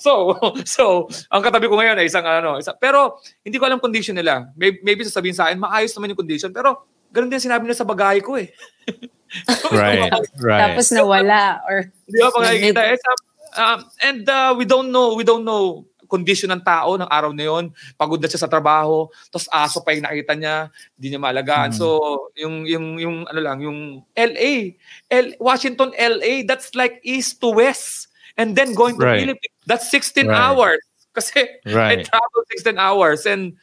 so, so, ang katabi ko ngayon ay isang ano, isa, pero hindi ko alam condition nila. Maybe, maybe sasabihin sa akin, maayos naman yung condition, pero ganun din sinabi nila sa bagay ko eh. <laughs> Right. Right. Tapos nawala or Di ba pag nakikita? Eh, um, and uh, we don't know, we don't know condition ng tao ng araw na yon. Pagod na siya sa trabaho, tapos aso pa yung nakita niya, hindi niya maalagaan. Mhm. So, yung yung yung ano lang, yung LA, L, Washington LA, that's like east to west. And then going to Right. Philippines, that's 16 Right. hours. Kasi I Right. travel 16 hours and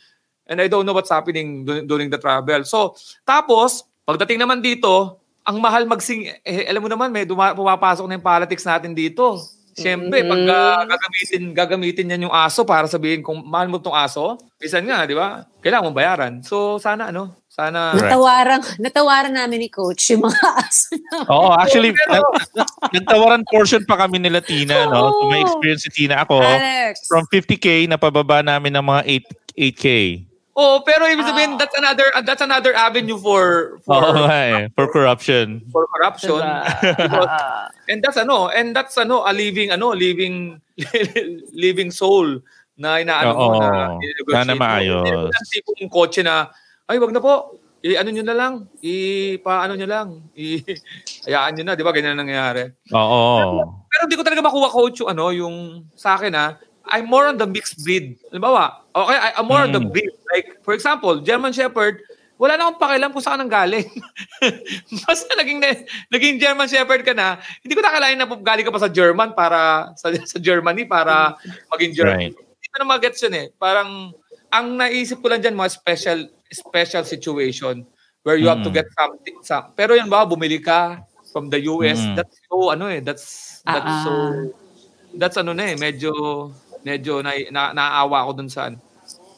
and I don't know what's happening dur- during the travel. So, tapos, pagdating naman dito, ang mahal magsing, eh, alam mo naman, may duma- pumapasok na yung politics natin dito. Siyempre, pag ah, gagamitin, gagamitin yan yung aso para sabihin kung mahal mo tong aso, minsan nga, di ba? Kailangan mong bayaran. So, sana ano, sana... Right. natawaran, natawaran namin ni coach yung mga <laughs> aso. Oo, actually, Pero- nag- nagtawaran portion pa kami nila Tina, no? So, may experience si Tina ako. Alex. From 50K, napababa namin ng mga 8, 8K. Oh, pero ibig Ah. sabihin, that's another uh, that's another avenue for for nga eh, for corruption. for corruption. Diba? and that's ano, and that's ano, a living ano, living <laughs> living soul na inaano mo Oo. na Sana i-negotiate mo. maayos. Ang tipong kotse na ay wag na po. I ano niyo na lang, i paano niyo lang, i hayaan niyo na, 'di ba? Ganyan ang nangyayari. Oo. Pero hindi ko talaga makuha coach yung ano, yung sa akin ha. I'm more on the mixed breed. Halimbawa, okay, I- I'm more on the Mm. breed. Like, for example, German Shepherd, wala na akong pakialam kung saan ang galing. <laughs> Basta naging, naging German Shepherd ka na, hindi ko nakalain na galing ka pa sa German para, sa, sa Germany para maging German. Right. Hindi ko na mag-gets yun eh. Parang, ang naisip ko lang dyan, mga special, special situation where you have to Mm. get something. Sa, pero yan ba, bumili ka from the US, Mm. that's so, ano eh, that's, that's Ah, so, that's ano na eh, medyo, medyo na, na, naaawa ako dun sa ano.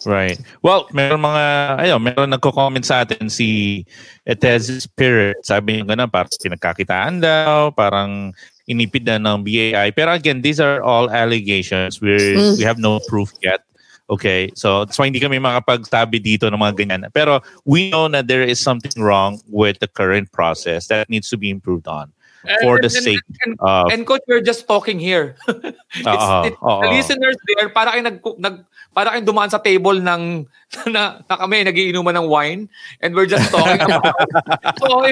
Right. Well, meron mga, ayun, meron nagko-comment sa atin si Etez Spirit. Sabi niya ganun, parang pinagkakitaan daw, parang inipid na ng BAI. Pero again, these are all allegations. Mm. We have no proof yet. Okay, so that's why hindi kami makapagsabi dito ng mga ganyan. Pero we know that there is something wrong with the current process that needs to be improved on for the And- and- sake and, of... and coach, we're just talking here. <laughs> it's, Oo, it's- oo. the listeners there, para kayo nag, nag para kayong dumaan sa table ng <laughs> na, na kami nagiinuman ng wine and we're just talking about <laughs> so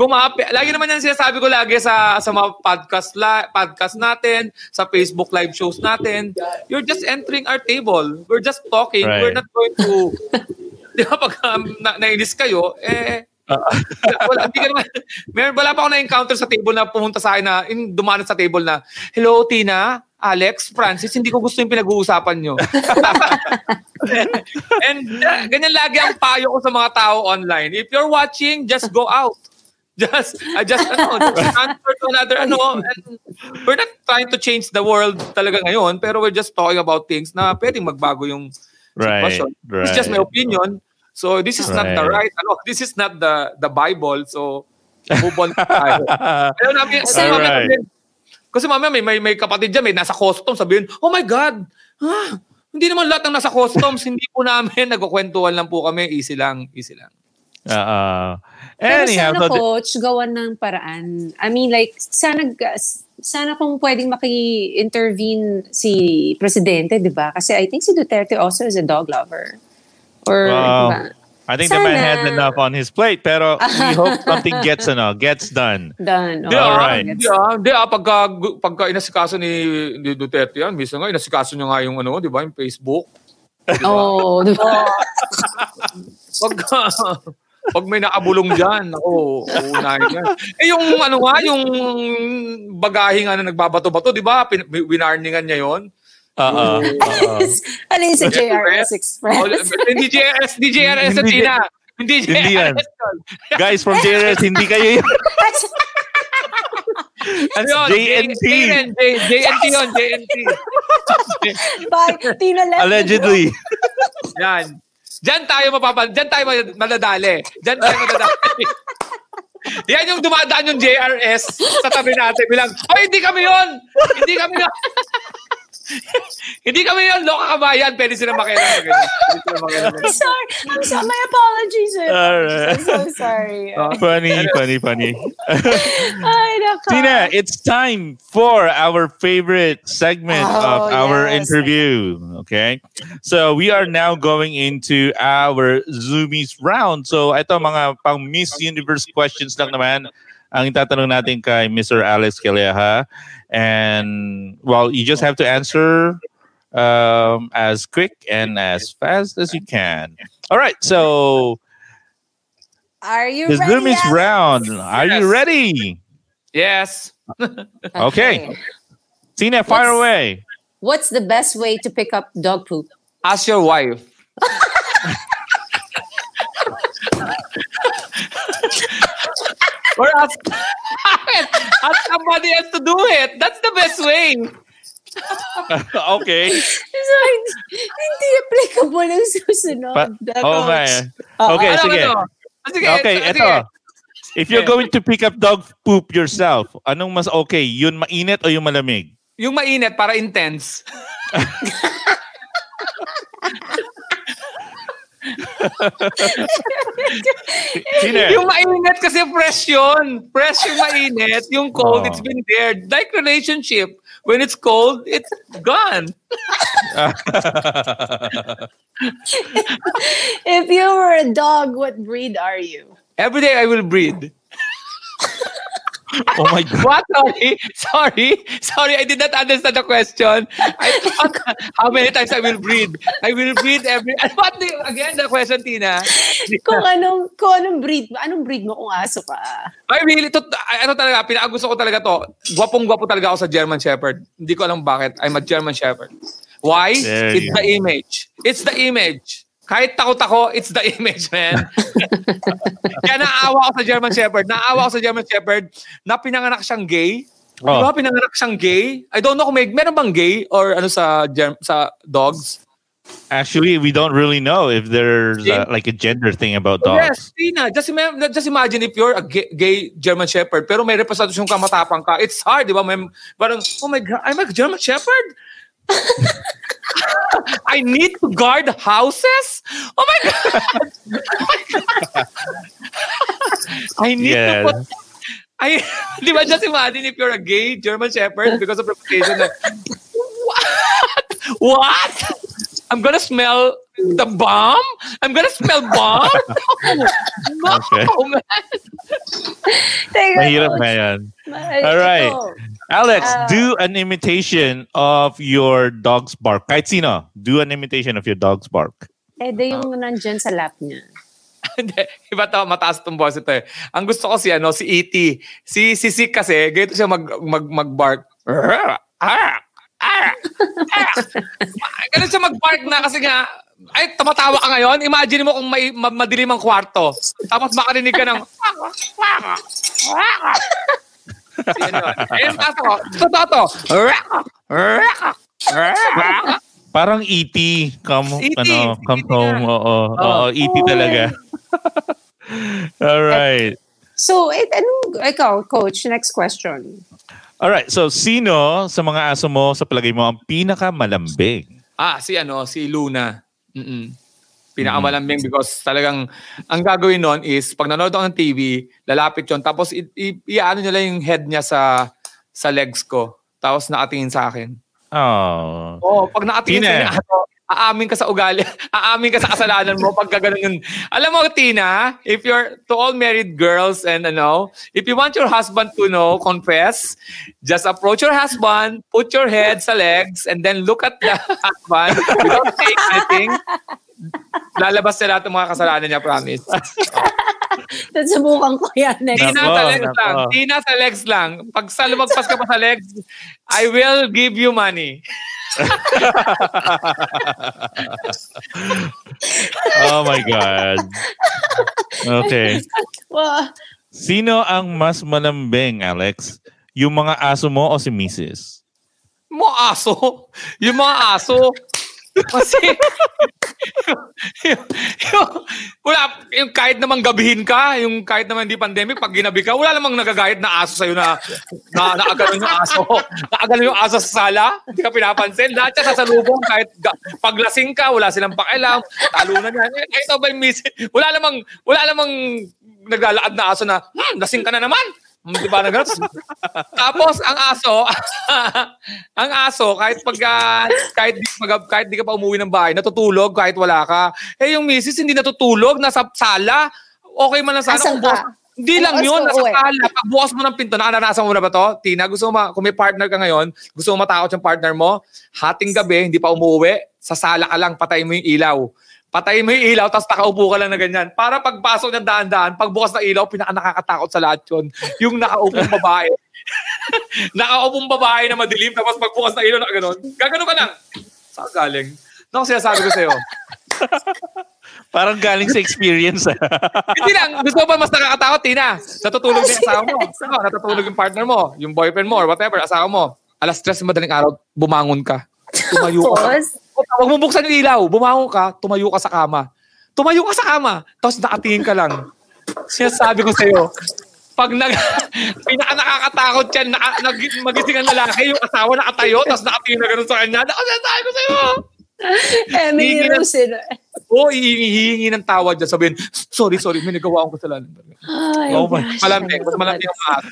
kung maapi, lagi naman yan sinasabi ko lagi sa sa mga podcast la, podcast natin sa Facebook live shows natin you're just entering our table we're just talking Right. we're not going to di ba pag um, na, nainis kayo eh <laughs> wala, hindi ka naman, meron, wala pa ako na-encounter sa table na pumunta sa akin na, in, dumaan sa table na, Hello, Tina, Alex, Francis, hindi ko gusto yung pinag-uusapan nyo. <laughs> And uh, ganyan lagi ang payo ko sa mga tao online. If you're watching, just go out. Just, uh, just, ano, just transfer to another, ano, and we're not trying to change the world talaga ngayon, pero we're just talking about things na pwedeng magbago yung Right, sitwasyon. It's just my right. opinion. So this is not the Right. right, ano, <laughs> this is not the the Bible. So move on tayo. <laughs> Ayaw namin, kasi Alright. mamaya namin- kasi mamaya may, may, may kapatid dyan, may nasa customs, sabihin, oh my God, ah, hindi naman lahat ng nasa customs, hindi po namin, <laughs> nagkukwentuhan lang po kami, easy lang, easy lang. Uh, Pero anyhow, sana so the- coach, gawan ng paraan. I mean like, sana, sana kung pwedeng maki-intervene si Presidente, di ba? Kasi I think si Duterte also is a dog lover. Or, Wow. di ba? I think the man Sana. had enough on his plate, pero we <laughs> hope something gets ano, gets done. Done. Hindi Oo, ah, Alright. hindi ah, hindi ah, pagka, pagka inasikaso ni, ni Duterte yan, minsan nga inasikaso niya nga yung ano, di ba, yung Facebook. Oo, di ba? <laughs> Pagka, Pag may nakabulong dyan, ako, uunahin yan. Eh yung ano nga, yung bagahing ano, nagbabato-bato, di ba? Winarningan niya yon Oo. <laughs> ano yung sa JRS Express? Oh, hindi JRS, hindi JRS sa Hindi- Tina. Hindi yan. JRS yun. Guys from JRS, hindi kayo yun. Ano yun? JNT. JNT yun, JNT. Bye. Tina left. Allegedly. Yan. Diyan tayo mapapan, diyan tayo madadali. Diyan tayo madadali. <laughs> Yan yung dumadaan yung JRS sa tabi natin. Bilang, oh, hindi kami yon Hindi kami yon <laughs> Hindi kami yon Loka kabayan. Pwede sila makialam. <laughs> Pwede sila makialam. I'm sorry. I'm sorry. My apologies. My Alright. apologies. I'm so sorry. Oh. <laughs> Funny, funny, funny. Ay, nako. Tina, it's time for our favorite segment Oh, of our yes. interview. Okay. So we are now going into our Zoomies round. So ito mga pang Miss Universe questions lang naman ang itatanong natin kay Mr. Alex Calleja. And well, you just have to answer um, as quick and as fast as you can. All right. So Are you the ready? Zoomies Alex? round. Are Yes. you ready? Yes. <laughs> Okay. Tina, fire What's- away. What's the best way to pick up dog poop? Ask your wife. <laughs> or ask, <laughs> ask somebody else to do it. That's the best way. <laughs> okay. So, hindi applicable ang susunod. Pa- oh, my. Oo. Okay, Ano, sige. ano? Sige, Okay, sige. eto. If you're Okay. going to pick up dog poop yourself, anong mas okay? Yun mainit o yung malamig? Yung mainit para intense. <laughs> Tina, Yung mainit kasi fresh yun. Fresh yung mainit. Yung cold, Oh. it's been there. Like relationship. When it's cold, it's gone. <laughs> If you were a dog, what breed are you? Every day I will breathe. <laughs> oh my God. What? Sorry. Sorry. Sorry, I did not understand the question. I thought how many times I will breathe. I will breathe every... <laughs> What? the- Again, the question, Tina. Kung anong, kung anong breed, anong breed mo kung aso ka? I really, to, ano talaga, pinakagusto ko talaga to. Gwapong-gwapo talaga ako sa German Shepherd. Hindi ko alam bakit. I'm a German Shepherd. Why? There it's you the image. It's the image. Kahit takot ako, it's the <laughs> image, man. Kaya naawa ako sa German Shepherd. Naawa ako sa German Shepherd na pinanganak siyang gay. Oh. ba pinanganak siyang gay? I don't know kung may, meron bang gay or ano sa Germ, sa dogs. Actually, we don't really know if there's uh, like a gender thing about Yes, dogs. Tina, just, ima- just imagine if you're a gay, gay German Shepherd pero may representasyon ka matapang ka. It's hard, di ba? May, parang, oh my God, I'm a German Shepherd? <laughs> I need to guard houses? Oh my God! I need Yes. to put... I, <laughs> di ba, just imagine if you're a gay German Shepherd because of reputation. na, what? What? I'm gonna smell the bomb? I'm gonna smell bomb? <laughs> No, Okay. man. Teka, Mahirap coach. na yan. Ma- All right. Alex, Uh, do an imitation of your dog's bark. Kahit sino, do an imitation of your dog's bark. Eh, di yung nandyan sa lap niya. <laughs> Hindi, iba to, mataas tong boss ito eh. Ang gusto ko si ano, si E.T. Si si Sik kasi, ganito siya mag, mag, mag-bark. Ah, ah, ah. Ganun siya mag-bark na kasi nga, ay, tumatawa ka ngayon. Imagine mo kung may ma- madilim ang kwarto. Tapos makarinig ka ng <laughs> Yan yun. Ayun, kaso ko. Totoo to. Parang E.T. Come, E.T., ano, come E.T. home. nga. Oo, oo, Oh. E.T. talaga. <laughs> All right. So, eh, anong, ikaw, coach, next question. All right. So, sino sa mga aso mo sa palagay mo ang pinakamalambing? Ah, si ano, si Luna. Mm-mm. Pinakamalambing because talagang ang gagawin nun is pag nanonood ako ng TV, lalapit yon tapos i- i- iaano nila yung head niya sa sa legs ko. Tapos nakatingin sa akin. Oh. Oo, pag nakatingin Tina. sa inyo, aamin ka sa ugali, <laughs> aamin ka sa kasalanan mo pag gano'n yun. Alam mo, Tina, if you're to all married girls and ano, if you want your husband to know, confess, just approach your husband, put your head sa legs, and then look at the <laughs> husband without saying anything. lalabas niya lahat ng mga kasalanan niya, promise. <laughs> Susubukan ko yan next. Tina sa legs lang. Tina sa legs lang. Pag sa lumagpas ka pa sa legs, I will give you money. Oh my God. Okay. Sino ang mas malambing, Alex? Yung mga aso mo o si Mrs.? Mga aso. Yung mga aso. Kasi, yung, wala, yung kahit naman gabihin ka, yung kahit naman hindi pandemic, pag ginabi ka, wala namang nagagayat na aso sa'yo na, na naagalan yung aso. Naagalan yung aso sa sala, hindi ka pinapansin. Lahat siya sasalubong, kahit ga, paglasing ka, wala silang pakialam, talunan yan. Eh, ito ba yung miss? Wala namang, wala namang naglalaad na aso na, hmm, lasing ka na naman. Hmm, Di ba na ganun? <laughs> Tapos ang aso, <laughs> ang aso kahit pag ah, kahit di, mag, kahit di ka pa umuwi ng bahay, natutulog kahit wala ka. Eh yung misis hindi natutulog, nasa sala. Okay man lang sana Asan kung bukas- ka? Hindi lang yun, nasa sala. Pag bukas mo ng pinto, nakananasan mo na ba to? Tina, gusto mo, ma- kung may partner ka ngayon, gusto mo matakot yung partner mo, hating gabi, hindi pa umuwi, sa sala ka lang, patayin mo yung ilaw. Patayin mo yung ilaw, tapos nakaupo ka lang na ganyan. Para pagpasok ng daan-daan, pagbukas ng ilaw, pinaka nakakatakot sa lahat yun. Yung nakaupong babae. <laughs> nakaupong babae na madilim, tapos pagbukas ng ilaw na gano'n. Gagano ka lang. Saan galing? Ano kasi sinasabi ko sa'yo? <laughs> Parang galing sa experience. ah. <laughs> Hindi lang. Gusto ba mas nakakatakot, Tina? Natutulog na yung asawa mo. Ano, natutulog yung partner mo, yung boyfriend mo, or whatever, asawa mo. Alas stress ng madaling araw, bumangon ka. Tumayo ka. Huwag mo buksan yung ilaw. Bumangon ka, tumayo ka sa kama. Tumayo ka sa kama, tapos nakatingin ka lang. Sinasabi ko sa'yo, pag nag, <laughs> pinaka nakakatakot yan, naka, nag, magising ang lalaki, yung asawa nakatayo, tapos nakatingin na gano'n sa kanya. Ako, sinasabi ko sa'yo. Emily Hindi na- Rose. eh. Oo, hihingi ng tawad dyan. Sabihin, sorry, sorry, may nagawa akong kasalanan. Ay, Oh my- gosh. Malamig, mas malamig ang aso.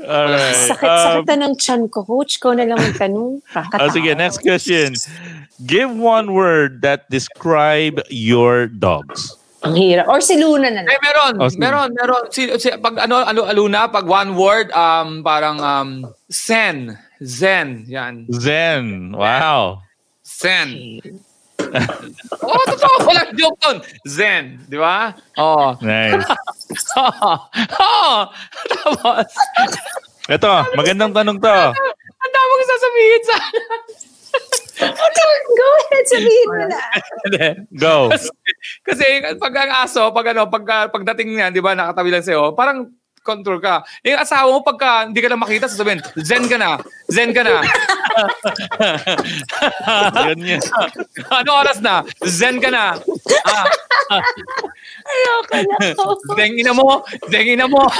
Alright. Sakit, Um, sakit na ng chan ko, coach. Ko na lang magtanong. Oh, sige, next question. Give one word that describe your dogs. Ang hirap. Or si Luna na lang. Eh, meron, Oh, sige. meron, meron. Si, si, pag ano, ano, aluna, pag one word, um, parang um, zen. Zen, yan. Zen. Wow. Zen. Oo, oh, totoo. Walang joke doon. Zen, di ba? Oo. Nice. <laughs> Oo. Tapos, Ito, magandang tanong to. ang dami ko sasabihin sa Go ahead, sabihin mo na. Go. kasi, kasi pag ang aso, pag ano, pag, pagdating niyan, di ba, nakatabi lang sa'yo, parang control ka. Eh, asawa mo, pagka hindi ka na makita, sasabihin, zen ka na. Zen ka na. <laughs> Ganyan. ano oras na? Zen ka na. Ah, Ayoko na. Zengina mo. Zengina mo. <laughs>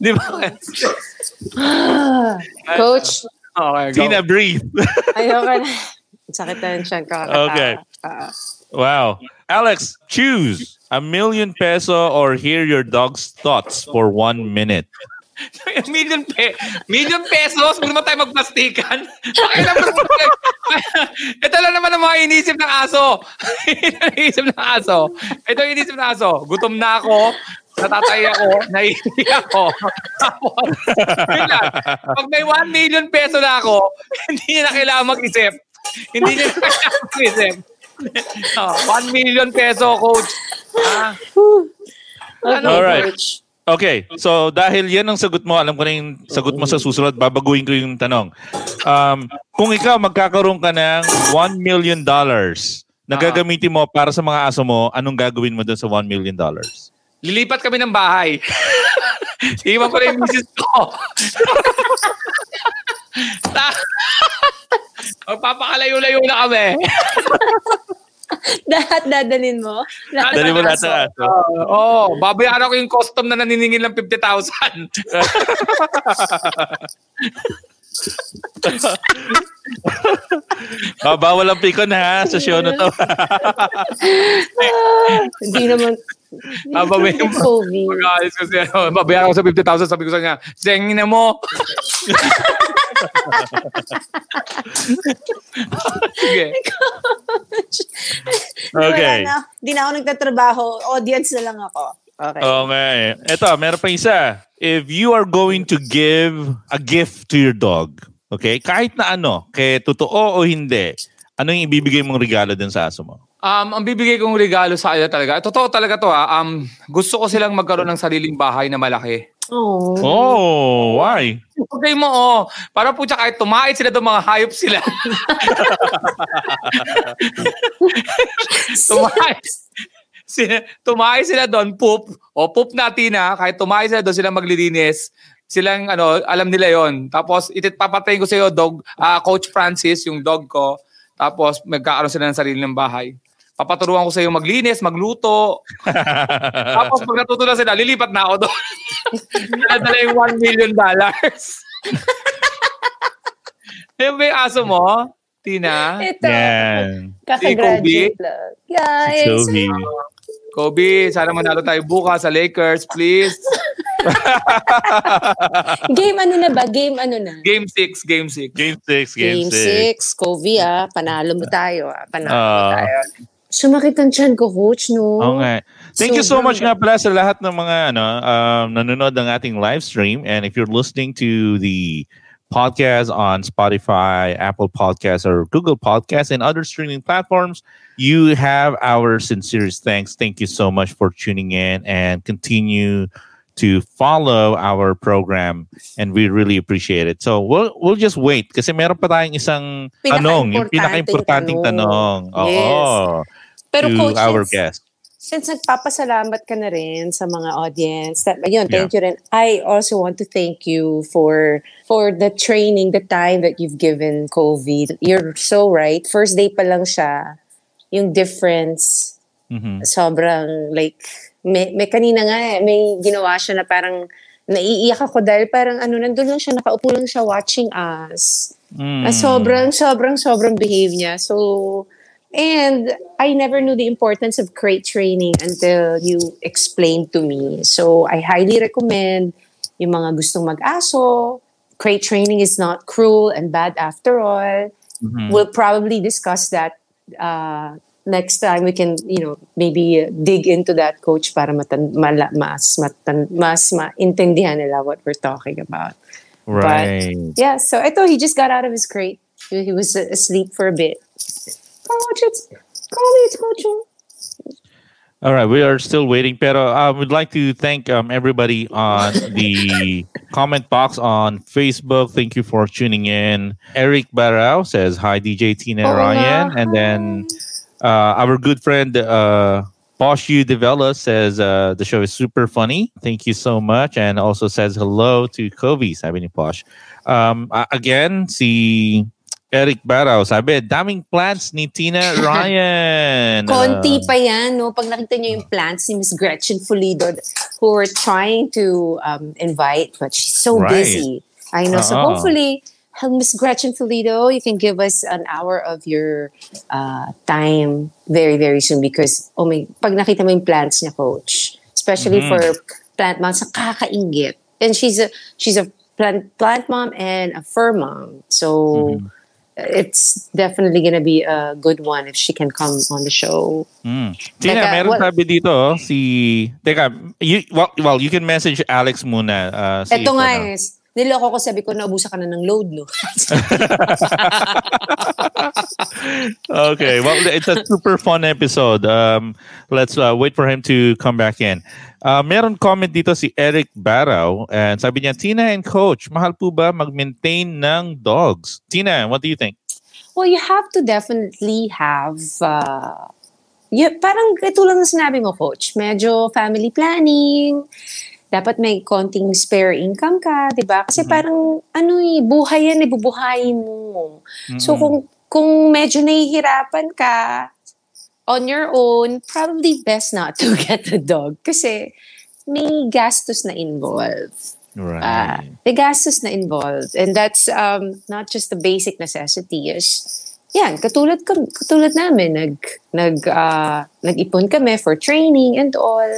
Di ba? Coach, Okay, go. Tina, breathe. ayoko na. Sakit na ng chan ko. Okay. Ah. Wow. Alex, choose a million peso or hear your dog's thoughts for one minute. <laughs> million pe million pesos, huwag naman tayo magplastikan. <laughs> Ito lang naman ang mga inisip ng aso. <laughs> Inisip ng aso. Ito inisip ng aso. Gutom na ako, natatay ako, naiiyak ako. Tapos. Pag may 1 million peso na ako, hindi na kailangan mag-isip. Hindi niya <laughs> mag-isip. Oh, 1 million peso, coach. Ah, Okay, Alright. coach. Okay, so dahil yan ang sagot mo, alam ko na yung sagot mo sa susunod, babaguhin ko yung tanong. Um, kung ikaw magkakaroon ka ng 1 million dollars na Ah. gagamitin mo para sa mga aso mo, anong gagawin mo doon sa 1 million dollars? Lilipat kami ng bahay. <laughs> Iwan ko na yung misis ko. <laughs> <laughs> Magpapakalayo-layo na kami. <laughs> Lahat dadalin mo? Lahat Dali mo lahat ng aso. Oo, oh, babayaran ko yung custom na naniningil ng 50,000. Oh, <laughs> bawal ang pikon ha sa show na to. Ah, Hindi naman. Ah, babayaran mo. COVID. Mag-aalis ko siya. Babayaran ko sa 50,000. Sabi ko sa kanya, zengin na mo. Sige. Okay. Hindi na ako nagtatrabaho. Audience na lang ako. Okay. Okay. Ito, meron pa isa. If you are going to give a gift to your dog, okay, kahit na ano, kaya totoo o hindi, ano yung ibibigay mong regalo din sa aso mo? Um, ang bibigay kong regalo sa kanila talaga, totoo talaga to ha, um, gusto ko silang magkaroon ng sariling bahay na malaki. Oh. Oh, why? Okay mo, oh. Para po siya kahit tumait sila doon, mga hayop sila. <laughs> tumait. sila, tumay sila doon, poop. O poop natin na, kahit tumay sila doon, sila maglilinis. Silang, ano, alam nila yon Tapos, itit papatayin ko sa iyo, dog, ah, Coach Francis, yung dog ko. Tapos, magkakaroon sila ng sarili ng bahay. Papaturuan ko sa iyo maglinis, magluto. <laughs> Tapos, pag natuto na sila, lilipat na ako doon. <laughs> Dala yung 1 million dollars. <laughs> Yung ba yung aso mo, Tina? Ito. Yan. Kakagraduate lang. Guys. Toby. Kobe, sana manalo tayo bukas sa Lakers, please. <laughs> Game ano na ba? Game ano na? Game 6, game 6. Game 6, game 6. Game 6. 6. Kobe ah. Panalo mo tayo ah. Panalo mo Ah. tayo. Sumakit ang tiyan ko, coach, no? Oo nga. Thank you so much nga pala sa lahat ng mga ano, um, nanonood ng ating live stream. And if you're listening to the podcast on Spotify, Apple Podcasts, or Google Podcasts, and other streaming platforms, you have our sincerest thanks. Thank you so much for tuning in and continue to follow our program and we really appreciate it. So we'll we'll just wait kasi meron pa tayong isang tanong, yung pinaka-importanting Pinaka-importanteng tanong. tanong. Oo. Pero to coach, our since, guest. since nagpapasalamat ka na rin sa mga audience, that, ayun, thank you rin. I also want to thank you for for the training, the time that you've given COVID. You're so right. First day pa lang siya, yung difference, Mhm. sobrang like, may, may kanina nga eh, may ginawa siya na parang naiiyak ako dahil parang ano, nandun lang siya, nakaupo lang siya watching us. Mm. Ah, sobrang, sobrang, sobrang behave niya. So, and I never knew the importance of crate training until you explained to me. So, I highly recommend yung mga gustong mag-aso. Crate training is not cruel and bad after all. Mhm. We'll probably discuss that uh, next time. We can, you know, maybe uh, dig into that, coach, para matan- mala- mas, matan- mas maintindihan nila what we're talking about. Right. Yeah, so ito, he just got out of his crate. He, was asleep for a bit. Coach, it's Coach, it's Coach. All right, we are still waiting, pero I would like to thank um, everybody on the <laughs> comment box on Facebook. Thank you for tuning in. Eric Barao says hi, DJ Tina Oo Ryan, nga, and then our good friend uh, Posh U Devella says uh, the show is super funny. Thank you so much, and also says hello to Kobe. Sabi ni Posh. Um, again, si Eric Barao sabi, daming plants ni Tina <laughs> Ryan. Konti Uh, pa yan, no? Pag nakita niyo yung plants ni Miss Gretchen Fulido who we're trying to um, invite, but she's so Right. busy. I know. So hopefully, uh, Miss Gretchen Fulido, you can give us an hour of your uh, time very, very soon because, oh my, pag nakita mo yung plants niya, coach, especially Mhm. for plant moms, sa kakaingit. And she's a, she's a plant, plant mom and a fur mom. So, Mhm. it's definitely gonna be a good one if she can come on the show. Mm. Tina, Teka, meron what- sabi dito, oh, si... Teka, you, well, well, you can message Alex muna. Uh, see Ito nga ano. Niloko ko sabi ko, naubusan ka na ng load, no? <laughs> okay, well, it's a super fun episode. Um, let's uh, wait for him to come back in. Uh, meron comment dito si Eric Barrow and sabi niya, Tina and Coach, mahal po ba mag-maintain ng dogs? Tina, what do you think? well, you have to definitely have, uh, y- parang ito lang na sinabi mo, coach. Medyo family planning, dapat may konting spare income ka, di ba? Kasi parang, ano eh, buhay yan, ibubuhayin mo. So Mm-mm. kung kung medyo nahihirapan ka on your own, probably best not to <laughs> get a dog kasi may gastos na involved. right. Uh, may gastos na involved. And that's um, not just the basic necessity is yan, katulad, katulad namin, nag, nag, uh, nag-ipon kami for training and all.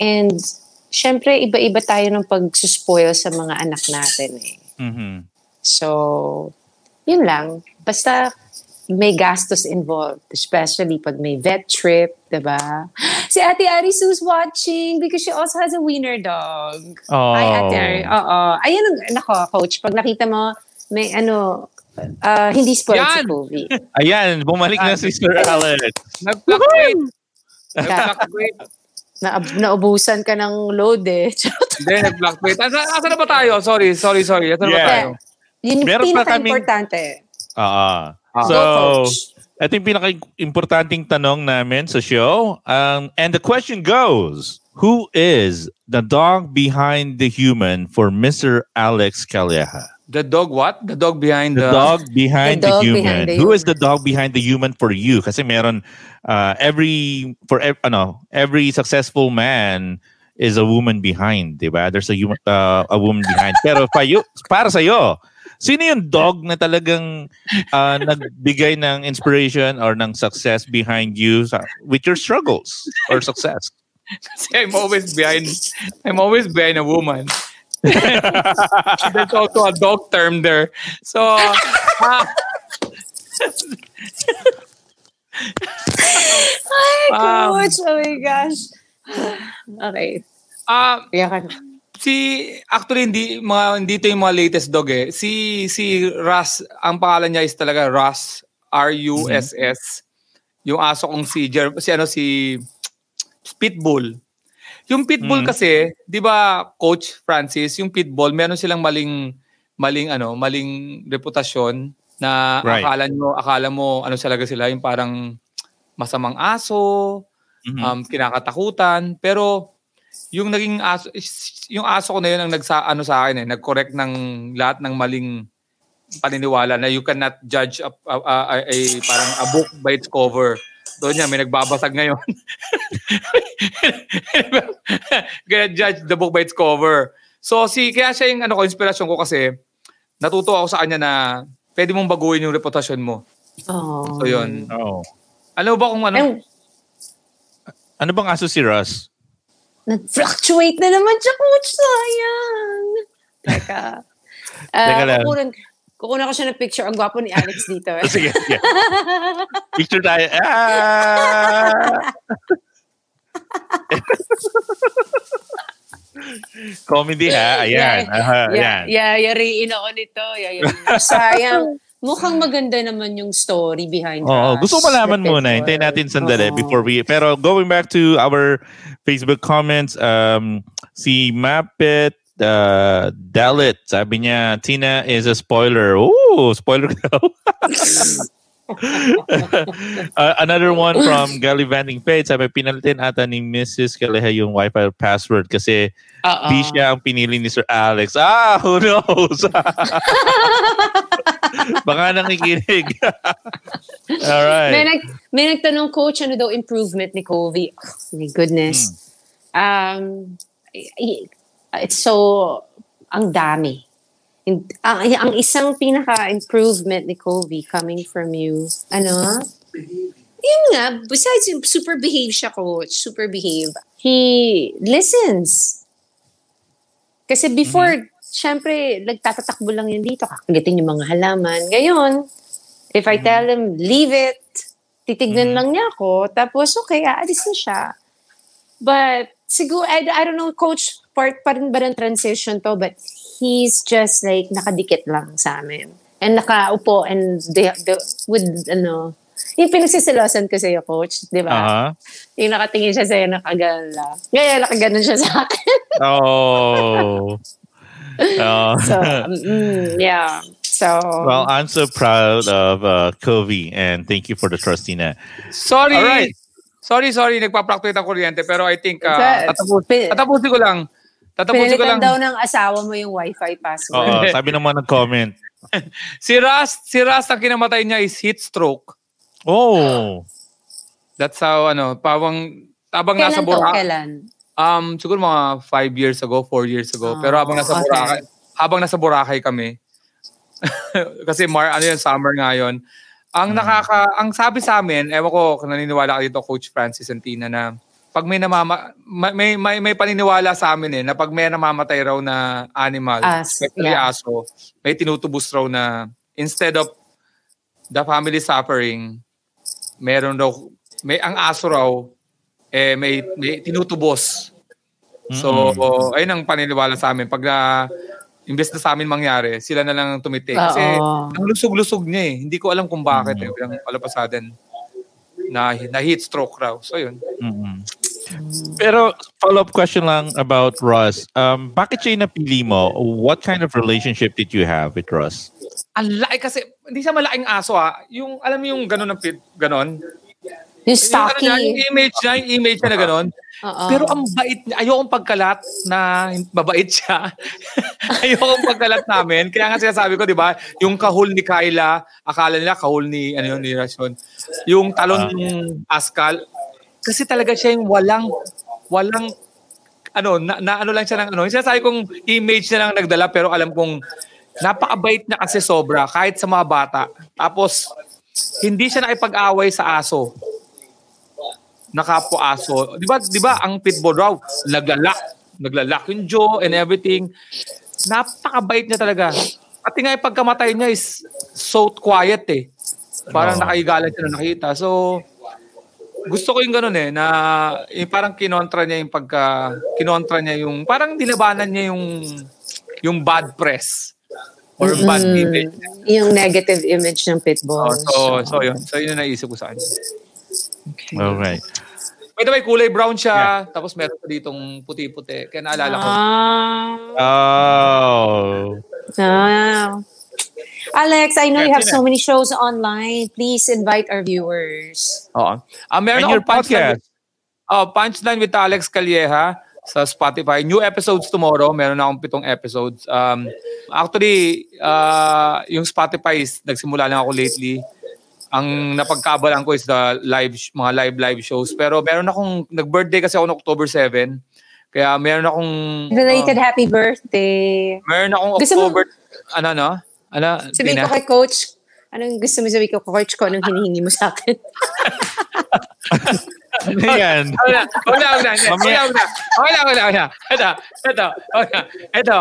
And syempre, iba-iba tayo ng pagsuspoil sa mga anak natin eh. Mhm. So, yun lang. Basta, may gastos involved, especially pag may vet trip, diba? Si Ate Ari Sue's watching because she also has a wiener dog. Oh. Hi, Ate Ari. Oo. Ayun, nako, coach, pag nakita mo, may ano, ah, hindi spoiled si Yan! Kobe. Ayan, bumalik na si Sir Alex. Nag-fluctuate. Nag-fluctuate. Na, naubusan ka ng load eh. <laughs> Hindi, nag-fluctuate. Asa, asa na ba tayo? Sorry, sorry, sorry. Asa na ba Yeah. tayo? Yun yung Meron pa pinaka-importante. Oo. Ah. So, Go, coach. ito yung pinaka-importanting tanong namin sa show. Um, and the question goes, who is the dog behind the human for Mr. Alex Calleja? The dog what? The dog behind The the... dog behind The the, dog human. behind the Who is human. the dog behind the human for you? Kasi meron uh, every for ev- ano, every successful man is a woman behind, 'di ba? There's a human uh, a woman behind. Pero pa you, para sa iyo, sino yung dog na talagang uh, nagbigay ng inspiration or ng success behind you sa, with your struggles or success? <laughs> Kasi I'm always behind... I'm always behind a woman. There's also a dog term there. So, ah, Ay, Um, coach! oh my gosh. okay. ah, Iyakan. si actually hindi mga hindi to yung mga latest dog eh. Si si Russ, ang pangalan niya is talaga Russ R U S S. Yung aso kong si Jer, si ano si Pitbull. Yung Pitbull Mm. kasi, 'di ba Coach Francis, yung Pitbull, meron silang maling maling ano, maling reputasyon na Right. akala nyo, akala mo ano talaga sila, yung parang masamang aso, Mhm. um, kinakatakutan. Pero yung naging aso, yung aso ko na yun ang nagsa, ano sa akin eh, nag-correct ng lahat ng maling paniniwala na you cannot judge a, a, a, a- a- parang a book by its cover. Doon niya, may nagbabasag ngayon. <laughs> Kaya judge the book by its cover. So si kaya siya yung ano ko inspirasyon ko kasi natuto ako sa kanya na pwede mong baguhin yung reputasyon mo. Oh. So yun. Oh. Alam mo ba kung ano? Ay, Ano bang aso si Russ? nag-fluctuate na naman siya, coach. Sayang. Teka. Uh, <laughs> Teka lang. kukunan, kukunan ko siya ng picture. Ang gwapo ni Alex dito. Eh. <laughs> Sige, sige. <laughs> Picture tayo. Ah! <laughs> Comedy ha. Ayan. Yeah. Aha, Yeah, ayan. yeah, yariin ako nito. Yayariin. Sayang. Mukhang maganda naman yung story behind Oo, Rush. gusto ko malaman muna. Hintayin natin sandali Oo. before we... Pero going back to our Facebook comments, um, si Mapit uh, Dalit, sabi niya, Tina is a spoiler. Ooh, spoiler <laughs> daw. <laughs> Uh, another one from Gallivanting Page, sabi, pinalitin ata ni Mrs. Kaleha yung Wi-Fi password kasi Oo. di siya ang pinili ni Sir Alex. Ah, who knows? <laughs> Baka nakikinig. All right. May, nag, may nagtanong, coach, ano daw improvement ni Covey? Oh, my goodness. Um, i- i- it's so, ang dami. In- Ang, ang isang pinaka-improvement ni Covey coming from you, ano? Yun nga, besides yung super behave siya, coach, super behave, he listens. Kasi before, syempre, nagtatatakbo lang yun dito, kakagatin yung mga halaman. Ngayon, if I tell him, leave it, titignan lang niya ako, tapos okay, aalis na siya. But, siguro, I, I don't know, coach, part pa rin ba ng transition to, but he's just like, nakadikit lang sa amin. And nakaupo, and they, they, with, ano, yung pinagsisilosan ko sa'yo, coach, di ba? Aha. Yung nakatingin siya sa'yo, nakagala. Ngayon, nakaganon siya sa akin. <laughs> Oh. Oh. So, um, mm, yeah. So, well, I'm so proud of uh, Kobe and thank you for the trust, Tina. Sorry. All right. Sorry, sorry. Nagpa-fluctuate ang kuryente. Pero I think, uh, tatapusin ko lang. Tatapusin ko lang. daw ng asawa mo yung wifi password. Oo, <laughs> sabi naman ng comment. <laughs> Si Ras, si Ras ang kinamatay niya is heat stroke. Oh. That's how, ano, pawang, habang nasa Kailan to? Boracay. Kailan? Um, siguro mga five years ago, four years ago. Ah, Pero habang nasa okay. Boracay, habang nasa Boracay kami, <laughs> kasi Mar, ano yun, summer nga yun. Ang nakaka, ang sabi sa amin, ewan ko naniniwala ka dito, Coach Francis and Tina, na pag may namama, ma- may, may, may paniniwala sa amin eh, na pag may namamatay raw na animal, As, especially yeah. aso, may tinutubos raw na instead of the family suffering, meron daw, may ang aso raw, eh, may, may tinutubos. So, ayun ang paniniwala sa amin. Pag na, imbes na sa amin mangyari, sila na lang tumitik. Kasi, ang lusog-lusog niya eh. Hindi ko alam kung bakit eh. Bilang palapasadan na, na heat stroke raw. So, yun. Mm-mm. Pero follow-up question lang about Russ. Um, bakit siya napili mo? What kind of relationship did you have with Russ? Ang laki kasi, hindi siya malaking aso ha. Yung, alam mo yung gano'n ng pit, gano'n? Yung Yung, ano stocky. niya, yung image niya, yung image niya na gano'n. Oo. Pero ang bait niya. Ayokong pagkalat na mabait siya. <laughs> Ayokong pagkalat namin. Kaya nga sinasabi ko, di ba, yung kahul ni Kyla, akala nila kahul ni, ano yun, ni Rasyon. Yung talon ng Askal, kasi talaga siya yung walang, walang, ano, na, na ano lang siya ng ano. Sinasabi kong image niya lang nagdala, pero alam kong napakabait niya kasi sobra, kahit sa mga bata. Tapos, hindi siya nakipag-away sa aso nakapo-aso. Di ba, di ba ang pitbull raw, naglalak, naglalak yung jaw and everything. Napakabait niya talaga. At nga yung pagkamatay niya is so quiet eh. Parang Oo. nakaigalan siya na nakita. So, gusto ko yung ganun eh, na yung parang kinontra niya yung pagka, kinontra niya yung, parang dilabanan niya yung, yung bad press. Or bad Mm, image. yung negative image ng pitbull. Oh, so, so yun. So yun yung naisip ko sa kanya. Okay. By the way, kulay brown siya. Tapos meron pa ditong puti-puti. Kaya naalala ko. Ah. Oh. Ah. Alex, I know you have so many shows online. Please invite our viewers. Oo. Ah, meron And your akong punchline. podcast. Oh, punchline with Alex Calleja sa Spotify. New episodes tomorrow. Meron na akong pitong episodes. Um, actually, ah, yung Spotify is nagsimula lang ako lately. Ang napagkabalan ko is the live mga live live shows. Pero meron akong nag-birthday kasi ako noong October 7. Kaya meron akong Belated happy birthday. meron akong Gusto mo- October ano no? Ano? Sabihin ko kay coach, anong gusto mo sabihin ko, coach ko, anong hinihingi mo sa akin? Ayan. <laughs> Wala, wala, wala. Wala, wala. Wala, wala, wala. Ito, ito, wala. Ito.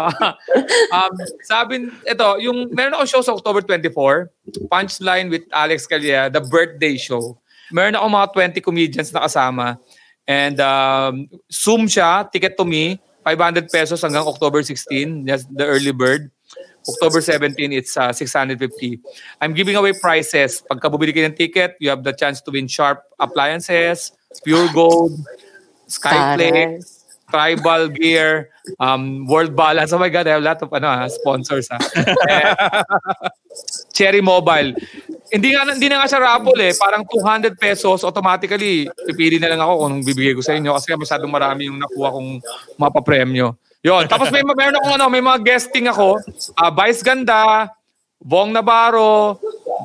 Um, sabi, ito, yung, meron akong show sa October 24, Punchline with Alex Calleja, the birthday show. Meron akong mga 20 comedians na kasama. And um, Zoom siya, ticket to me, 500 pesos hanggang October 16, that's the early bird. October 17, it's uh, 650. I'm giving away prizes. Pagka bumili kayo ng ticket, you have the chance to win Sharp appliances, Pure Gold, Skyflake, Tribal Gear, um, World Balance. Oh my God, I have a lot of ano, ah, sponsors. Ha. Eh, Cherry Mobile. Hindi nga hindi na nga siya raffle eh. Parang 200 pesos automatically. Pipili na lang ako kung bibigay ko sa inyo kasi masyadong marami yung nakuha kong mapapremyo. Yon. Tapos may meron akong ano, may mga guesting ako. Uh, Vice Ganda, Bong Navarro,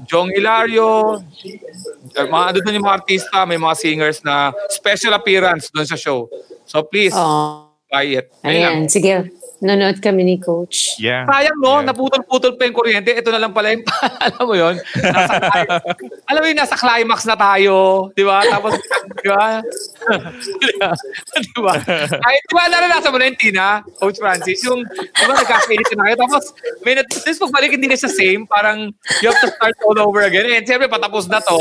Jong Hilario, uh, mga ano doon yung mga artista, may mga singers na special appearance doon sa show. So please, Oh. buy it. Ayun lang. Ayan, sige. Nanonood kami ni coach. Yeah. Sayang no, Yeah. naputol-putol pa yung kuryente. Ito na lang pala yung, <laughs> alam mo yun, nasa, alam mo yun, nasa climax na tayo, di ba? Tapos, di ba? di ba? Ay, di ba, naranasan mo na yung Tina, Coach Francis, yung, di ba, nagkakainit na kayo. Tapos, may nat- tapos pagbalik, hindi na siya same. Parang, you have to start all over again. Eh, siyempre, patapos na to.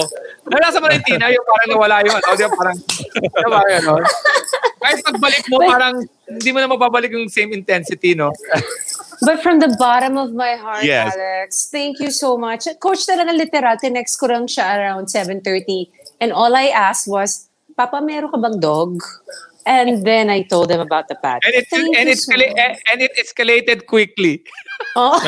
Naranasan mo na yung Tina, yung parang nawala yung, ano, di ba, parang, di ba, ano? Kahit pagbalik mo, parang, hindi mo na mababalik yung same intensity, no? But from the bottom of my heart, Yes. Alex, thank you so much. Coach talaga literal, tinext ko lang siya around 7.30. And all I asked was, Papa, meron ka bang dog? And then I told them about the pet. And it Thank and you it so escala- much. and it escalated quickly. Oh, <laughs>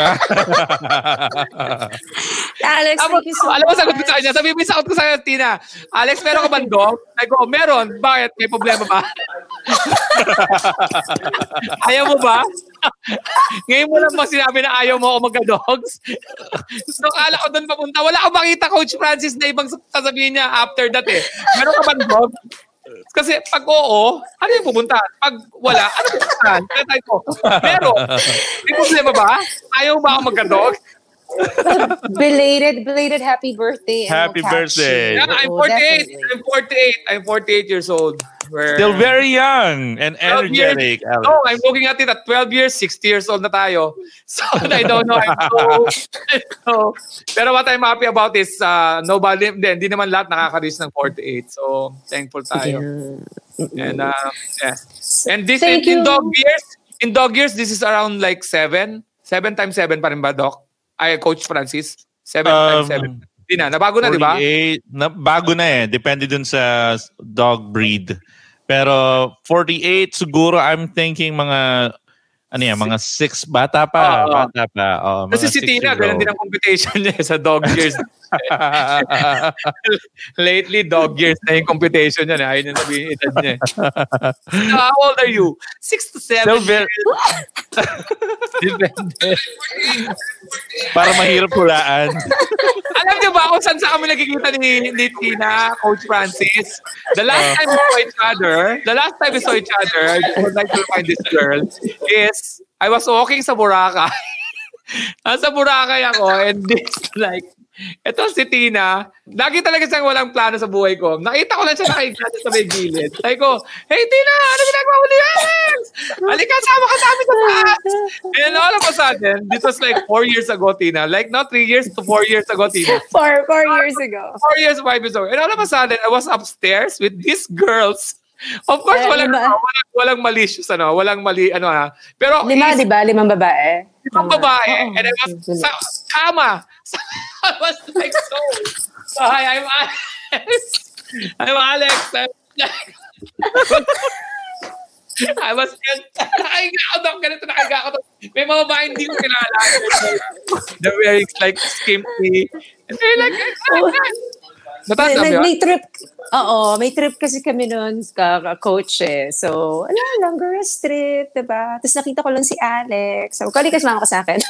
Alex, Tapos, thank you so alam mo, sagot ko sa kanya, sabi mo, sagot ko sa kanya, Tina, Alex, meron ka bang dog? I go, meron. Bakit? May problema ba? <laughs> ayaw mo ba? Ngayon mo lang ba sinabi na ayaw mo ako magka-dogs? so, kala ko doon papunta. Wala akong makita, Coach Francis, na ibang sasabihin niya after that eh. Meron ka bang dog? Kasi pag oo, ano yung pupunta? Pag wala, ano pupuntahan? Kaya tayo ko, meron. May problema ba? Ayaw ba ako magka-dog? belated, belated happy birthday. and Happy birthday. Yeah, I'm Oo, 48. definitely. I'm 48. I'm 48 years old. We're, Still very young and 12 years. energetic. Alex. Oh, I'm looking at it at 12 years, 60 years old na tayo. <laughs> So, I don't know. I'm so, so, pero what I'm happy about is, uh, nobody, hindi, hindi naman lahat nakaka-reach ng 48. So, thankful tayo. And, uh, yeah. And this, Thank in, in dog years, in dog years, this is around like 7. 7 times 7 pa rin ba, Doc? Ay, Coach Francis? 7 times Um, 7. Hindi na. Nabago na, di ba? 48, na, bago na eh. Depende dun sa dog breed. Pero 48 siguro I'm thinking mga ano yan, mga six bata pa. Oo. bata pa. Oh, Kasi si Tina, ganun din ang competition niya sa dog years. <laughs> Lately, dog years na yung computation niya. Ayaw niya sabihin edad niya. So, how old are you? Six to seven. Still very, <laughs> Depende. para mahirap hulaan. <laughs> Alam niyo ba kung saan sa kami nagkikita ni, ni Tina, Coach Francis? The last time we saw each other, the last time we saw each other, I would like to remind this girl, is I was walking sa Boracay. <laughs> Nasa Boracay ako and this like, ito si Tina, lagi talaga siyang walang plano sa buhay ko. Nakita ko lang siya nakahiga sa may gilid. Sabi ko, Hey Tina, ano ginagawa mo ni Alex? Halika, sama ka sa amin sa taas. And all of a sudden, this was like four years ago, Tina. Like not three years to four years ago, Tina. Four, four years ago. Four years, five years ago. And all of a sudden, I was upstairs with these girls. Of course, Eh, walang, walang, walang malicious, ano, walang mali, ano ha. Pero, Lima, is- di ba? Limang babae. Limang Tama. babae. Oo. And I was sa kama. <laughs> I was like so. so hi, I'm Alex. I'm Alex. I'm <laughs> I was just, <laughs> nakahiga ako doon, ganito nakahiga ako doon. May mga babae hindi ko kilala. They're wearing like skimpy. And they're like, May, mo may, may trip, oo, may trip kasi kami noon ka, ka- coach eh. So, ano, Longoros trip, diba? Tapos nakita ko lang si Alex. So, kali kasi mama ka sa akin.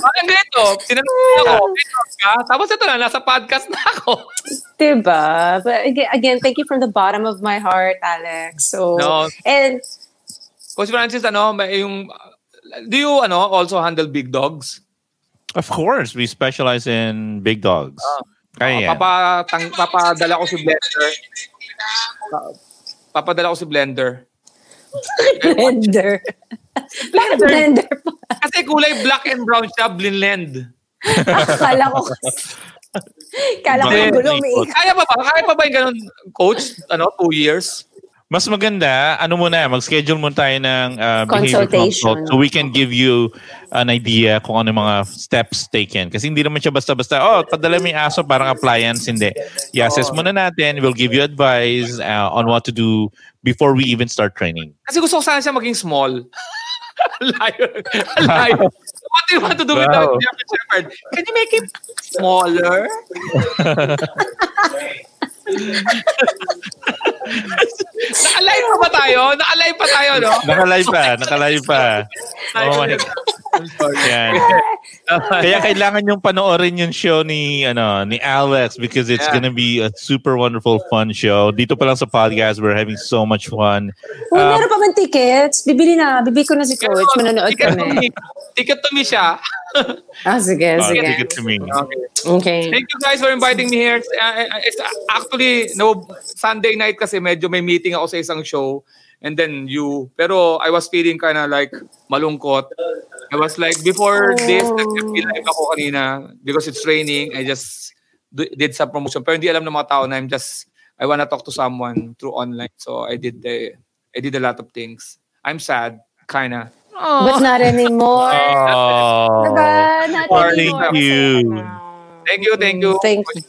Parang ganito, tinanong mo ako, "May ka? Tapos ito na, nasa podcast na ako. <laughs> diba? But again, thank you from the bottom of my heart, Alex. So, No. and Coach Francis, ano, may yung, do you, ano, also handle big dogs? Of course, we specialize in big dogs. Kaya yan. Papa, tang, papadala ko si Blender. Pa- Papadala ko si Blender. <laughs> blender. Bakit blender pa? Kasi kulay black and brown siya, Blinlend. Akala ko Kala ko gulo may Kaya pa ba? Kaya pa ba yung ganun, coach? Ano, two years? Mas maganda, ano muna, mag-schedule muna tayo ng uh, behavior Consultation. consult so we can give you an idea kung ano yung mga steps taken. Kasi hindi naman siya basta-basta, oh, padala mo yung aso, parang appliance. Hindi. I-assess muna natin. We'll give you advice uh, on what to do before we even start training. Kasi gusto ko sana siya maging small. <laughs> <laughs> Layo. Layo. <laughs> What do you want to do Wow. German Shepherd? Can you make it smaller? <laughs> Naka-live pa ba tayo? Naka-live pa tayo, no? Nakalive pa, nakalive pa. Oh my God. Yan. Kaya kailangan yung panoorin yung show ni ano ni Alex because it's Yeah. gonna be a super wonderful fun show. Dito pa lang sa podcast, we're having so much fun. Kung Um, meron pa bang tickets, bibili na. Bibili ko na si coach. Manonood kami. Ticket to me siya. Ah, sige, uh, sige. take it to me. Okay. Thank you guys for inviting me here. Uh, it's actually no Sunday night kasi medyo may meeting ako sa isang show and then you pero I was feeling kind of like malungkot. I was like before this nag-feel like ako kanina because it's raining I just did some promotion pero hindi alam ng mga tao na I'm just I wanna talk to someone through online so I did the I did a lot of things. I'm sad kinda. But not anymore. Oh, Diba? Not thank anymore. you. Thank you, thank you. Thank you.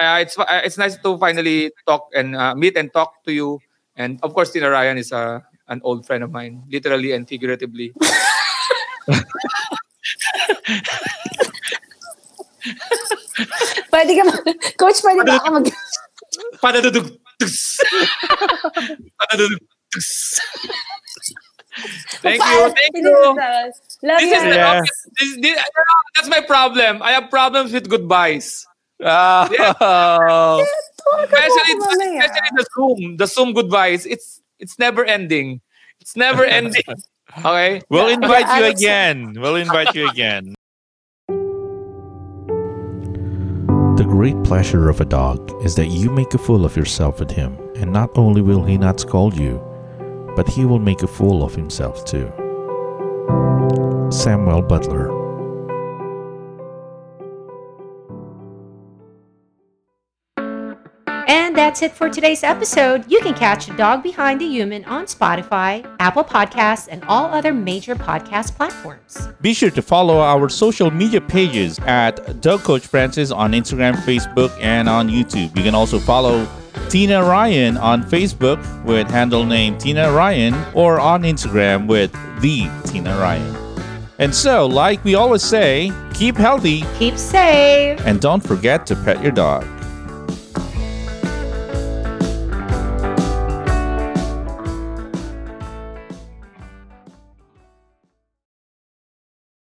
Uh, it's uh, it's nice to finally talk and uh, meet and talk to you. And of course, Tina Ryan is uh, an old friend of mine, literally and figuratively. Pwede ka mag... Coach, pwede ba ako mag... Panadudug. tugs. Panadudug. tugs. Thank you, thank you. Love This you. is the Yeah. this, this, I that's my problem. I have problems with goodbyes. Oh. Especially, mamaya. especially the Zoom, the Zoom goodbyes. It's it's never ending. It's never <laughs> ending. Okay. We'll invite you again. We'll invite you again. The great pleasure of a dog is that you make a fool of yourself with him, and not only will he not scold you, but he will make a fool of himself too. Samuel Butler And that's it for today's episode. You can catch A Dog Behind the Human on Spotify, Apple Podcasts, and all other major podcast platforms. Be sure to follow our social media pages at Dog Coach Francis on Instagram, Facebook, and on YouTube. You can also follow Tina Ryan on Facebook with handle name Tina Ryan or on Instagram with the Tina Ryan. And so, like we always say, keep healthy Keep safe. and don't forget to pet your dog.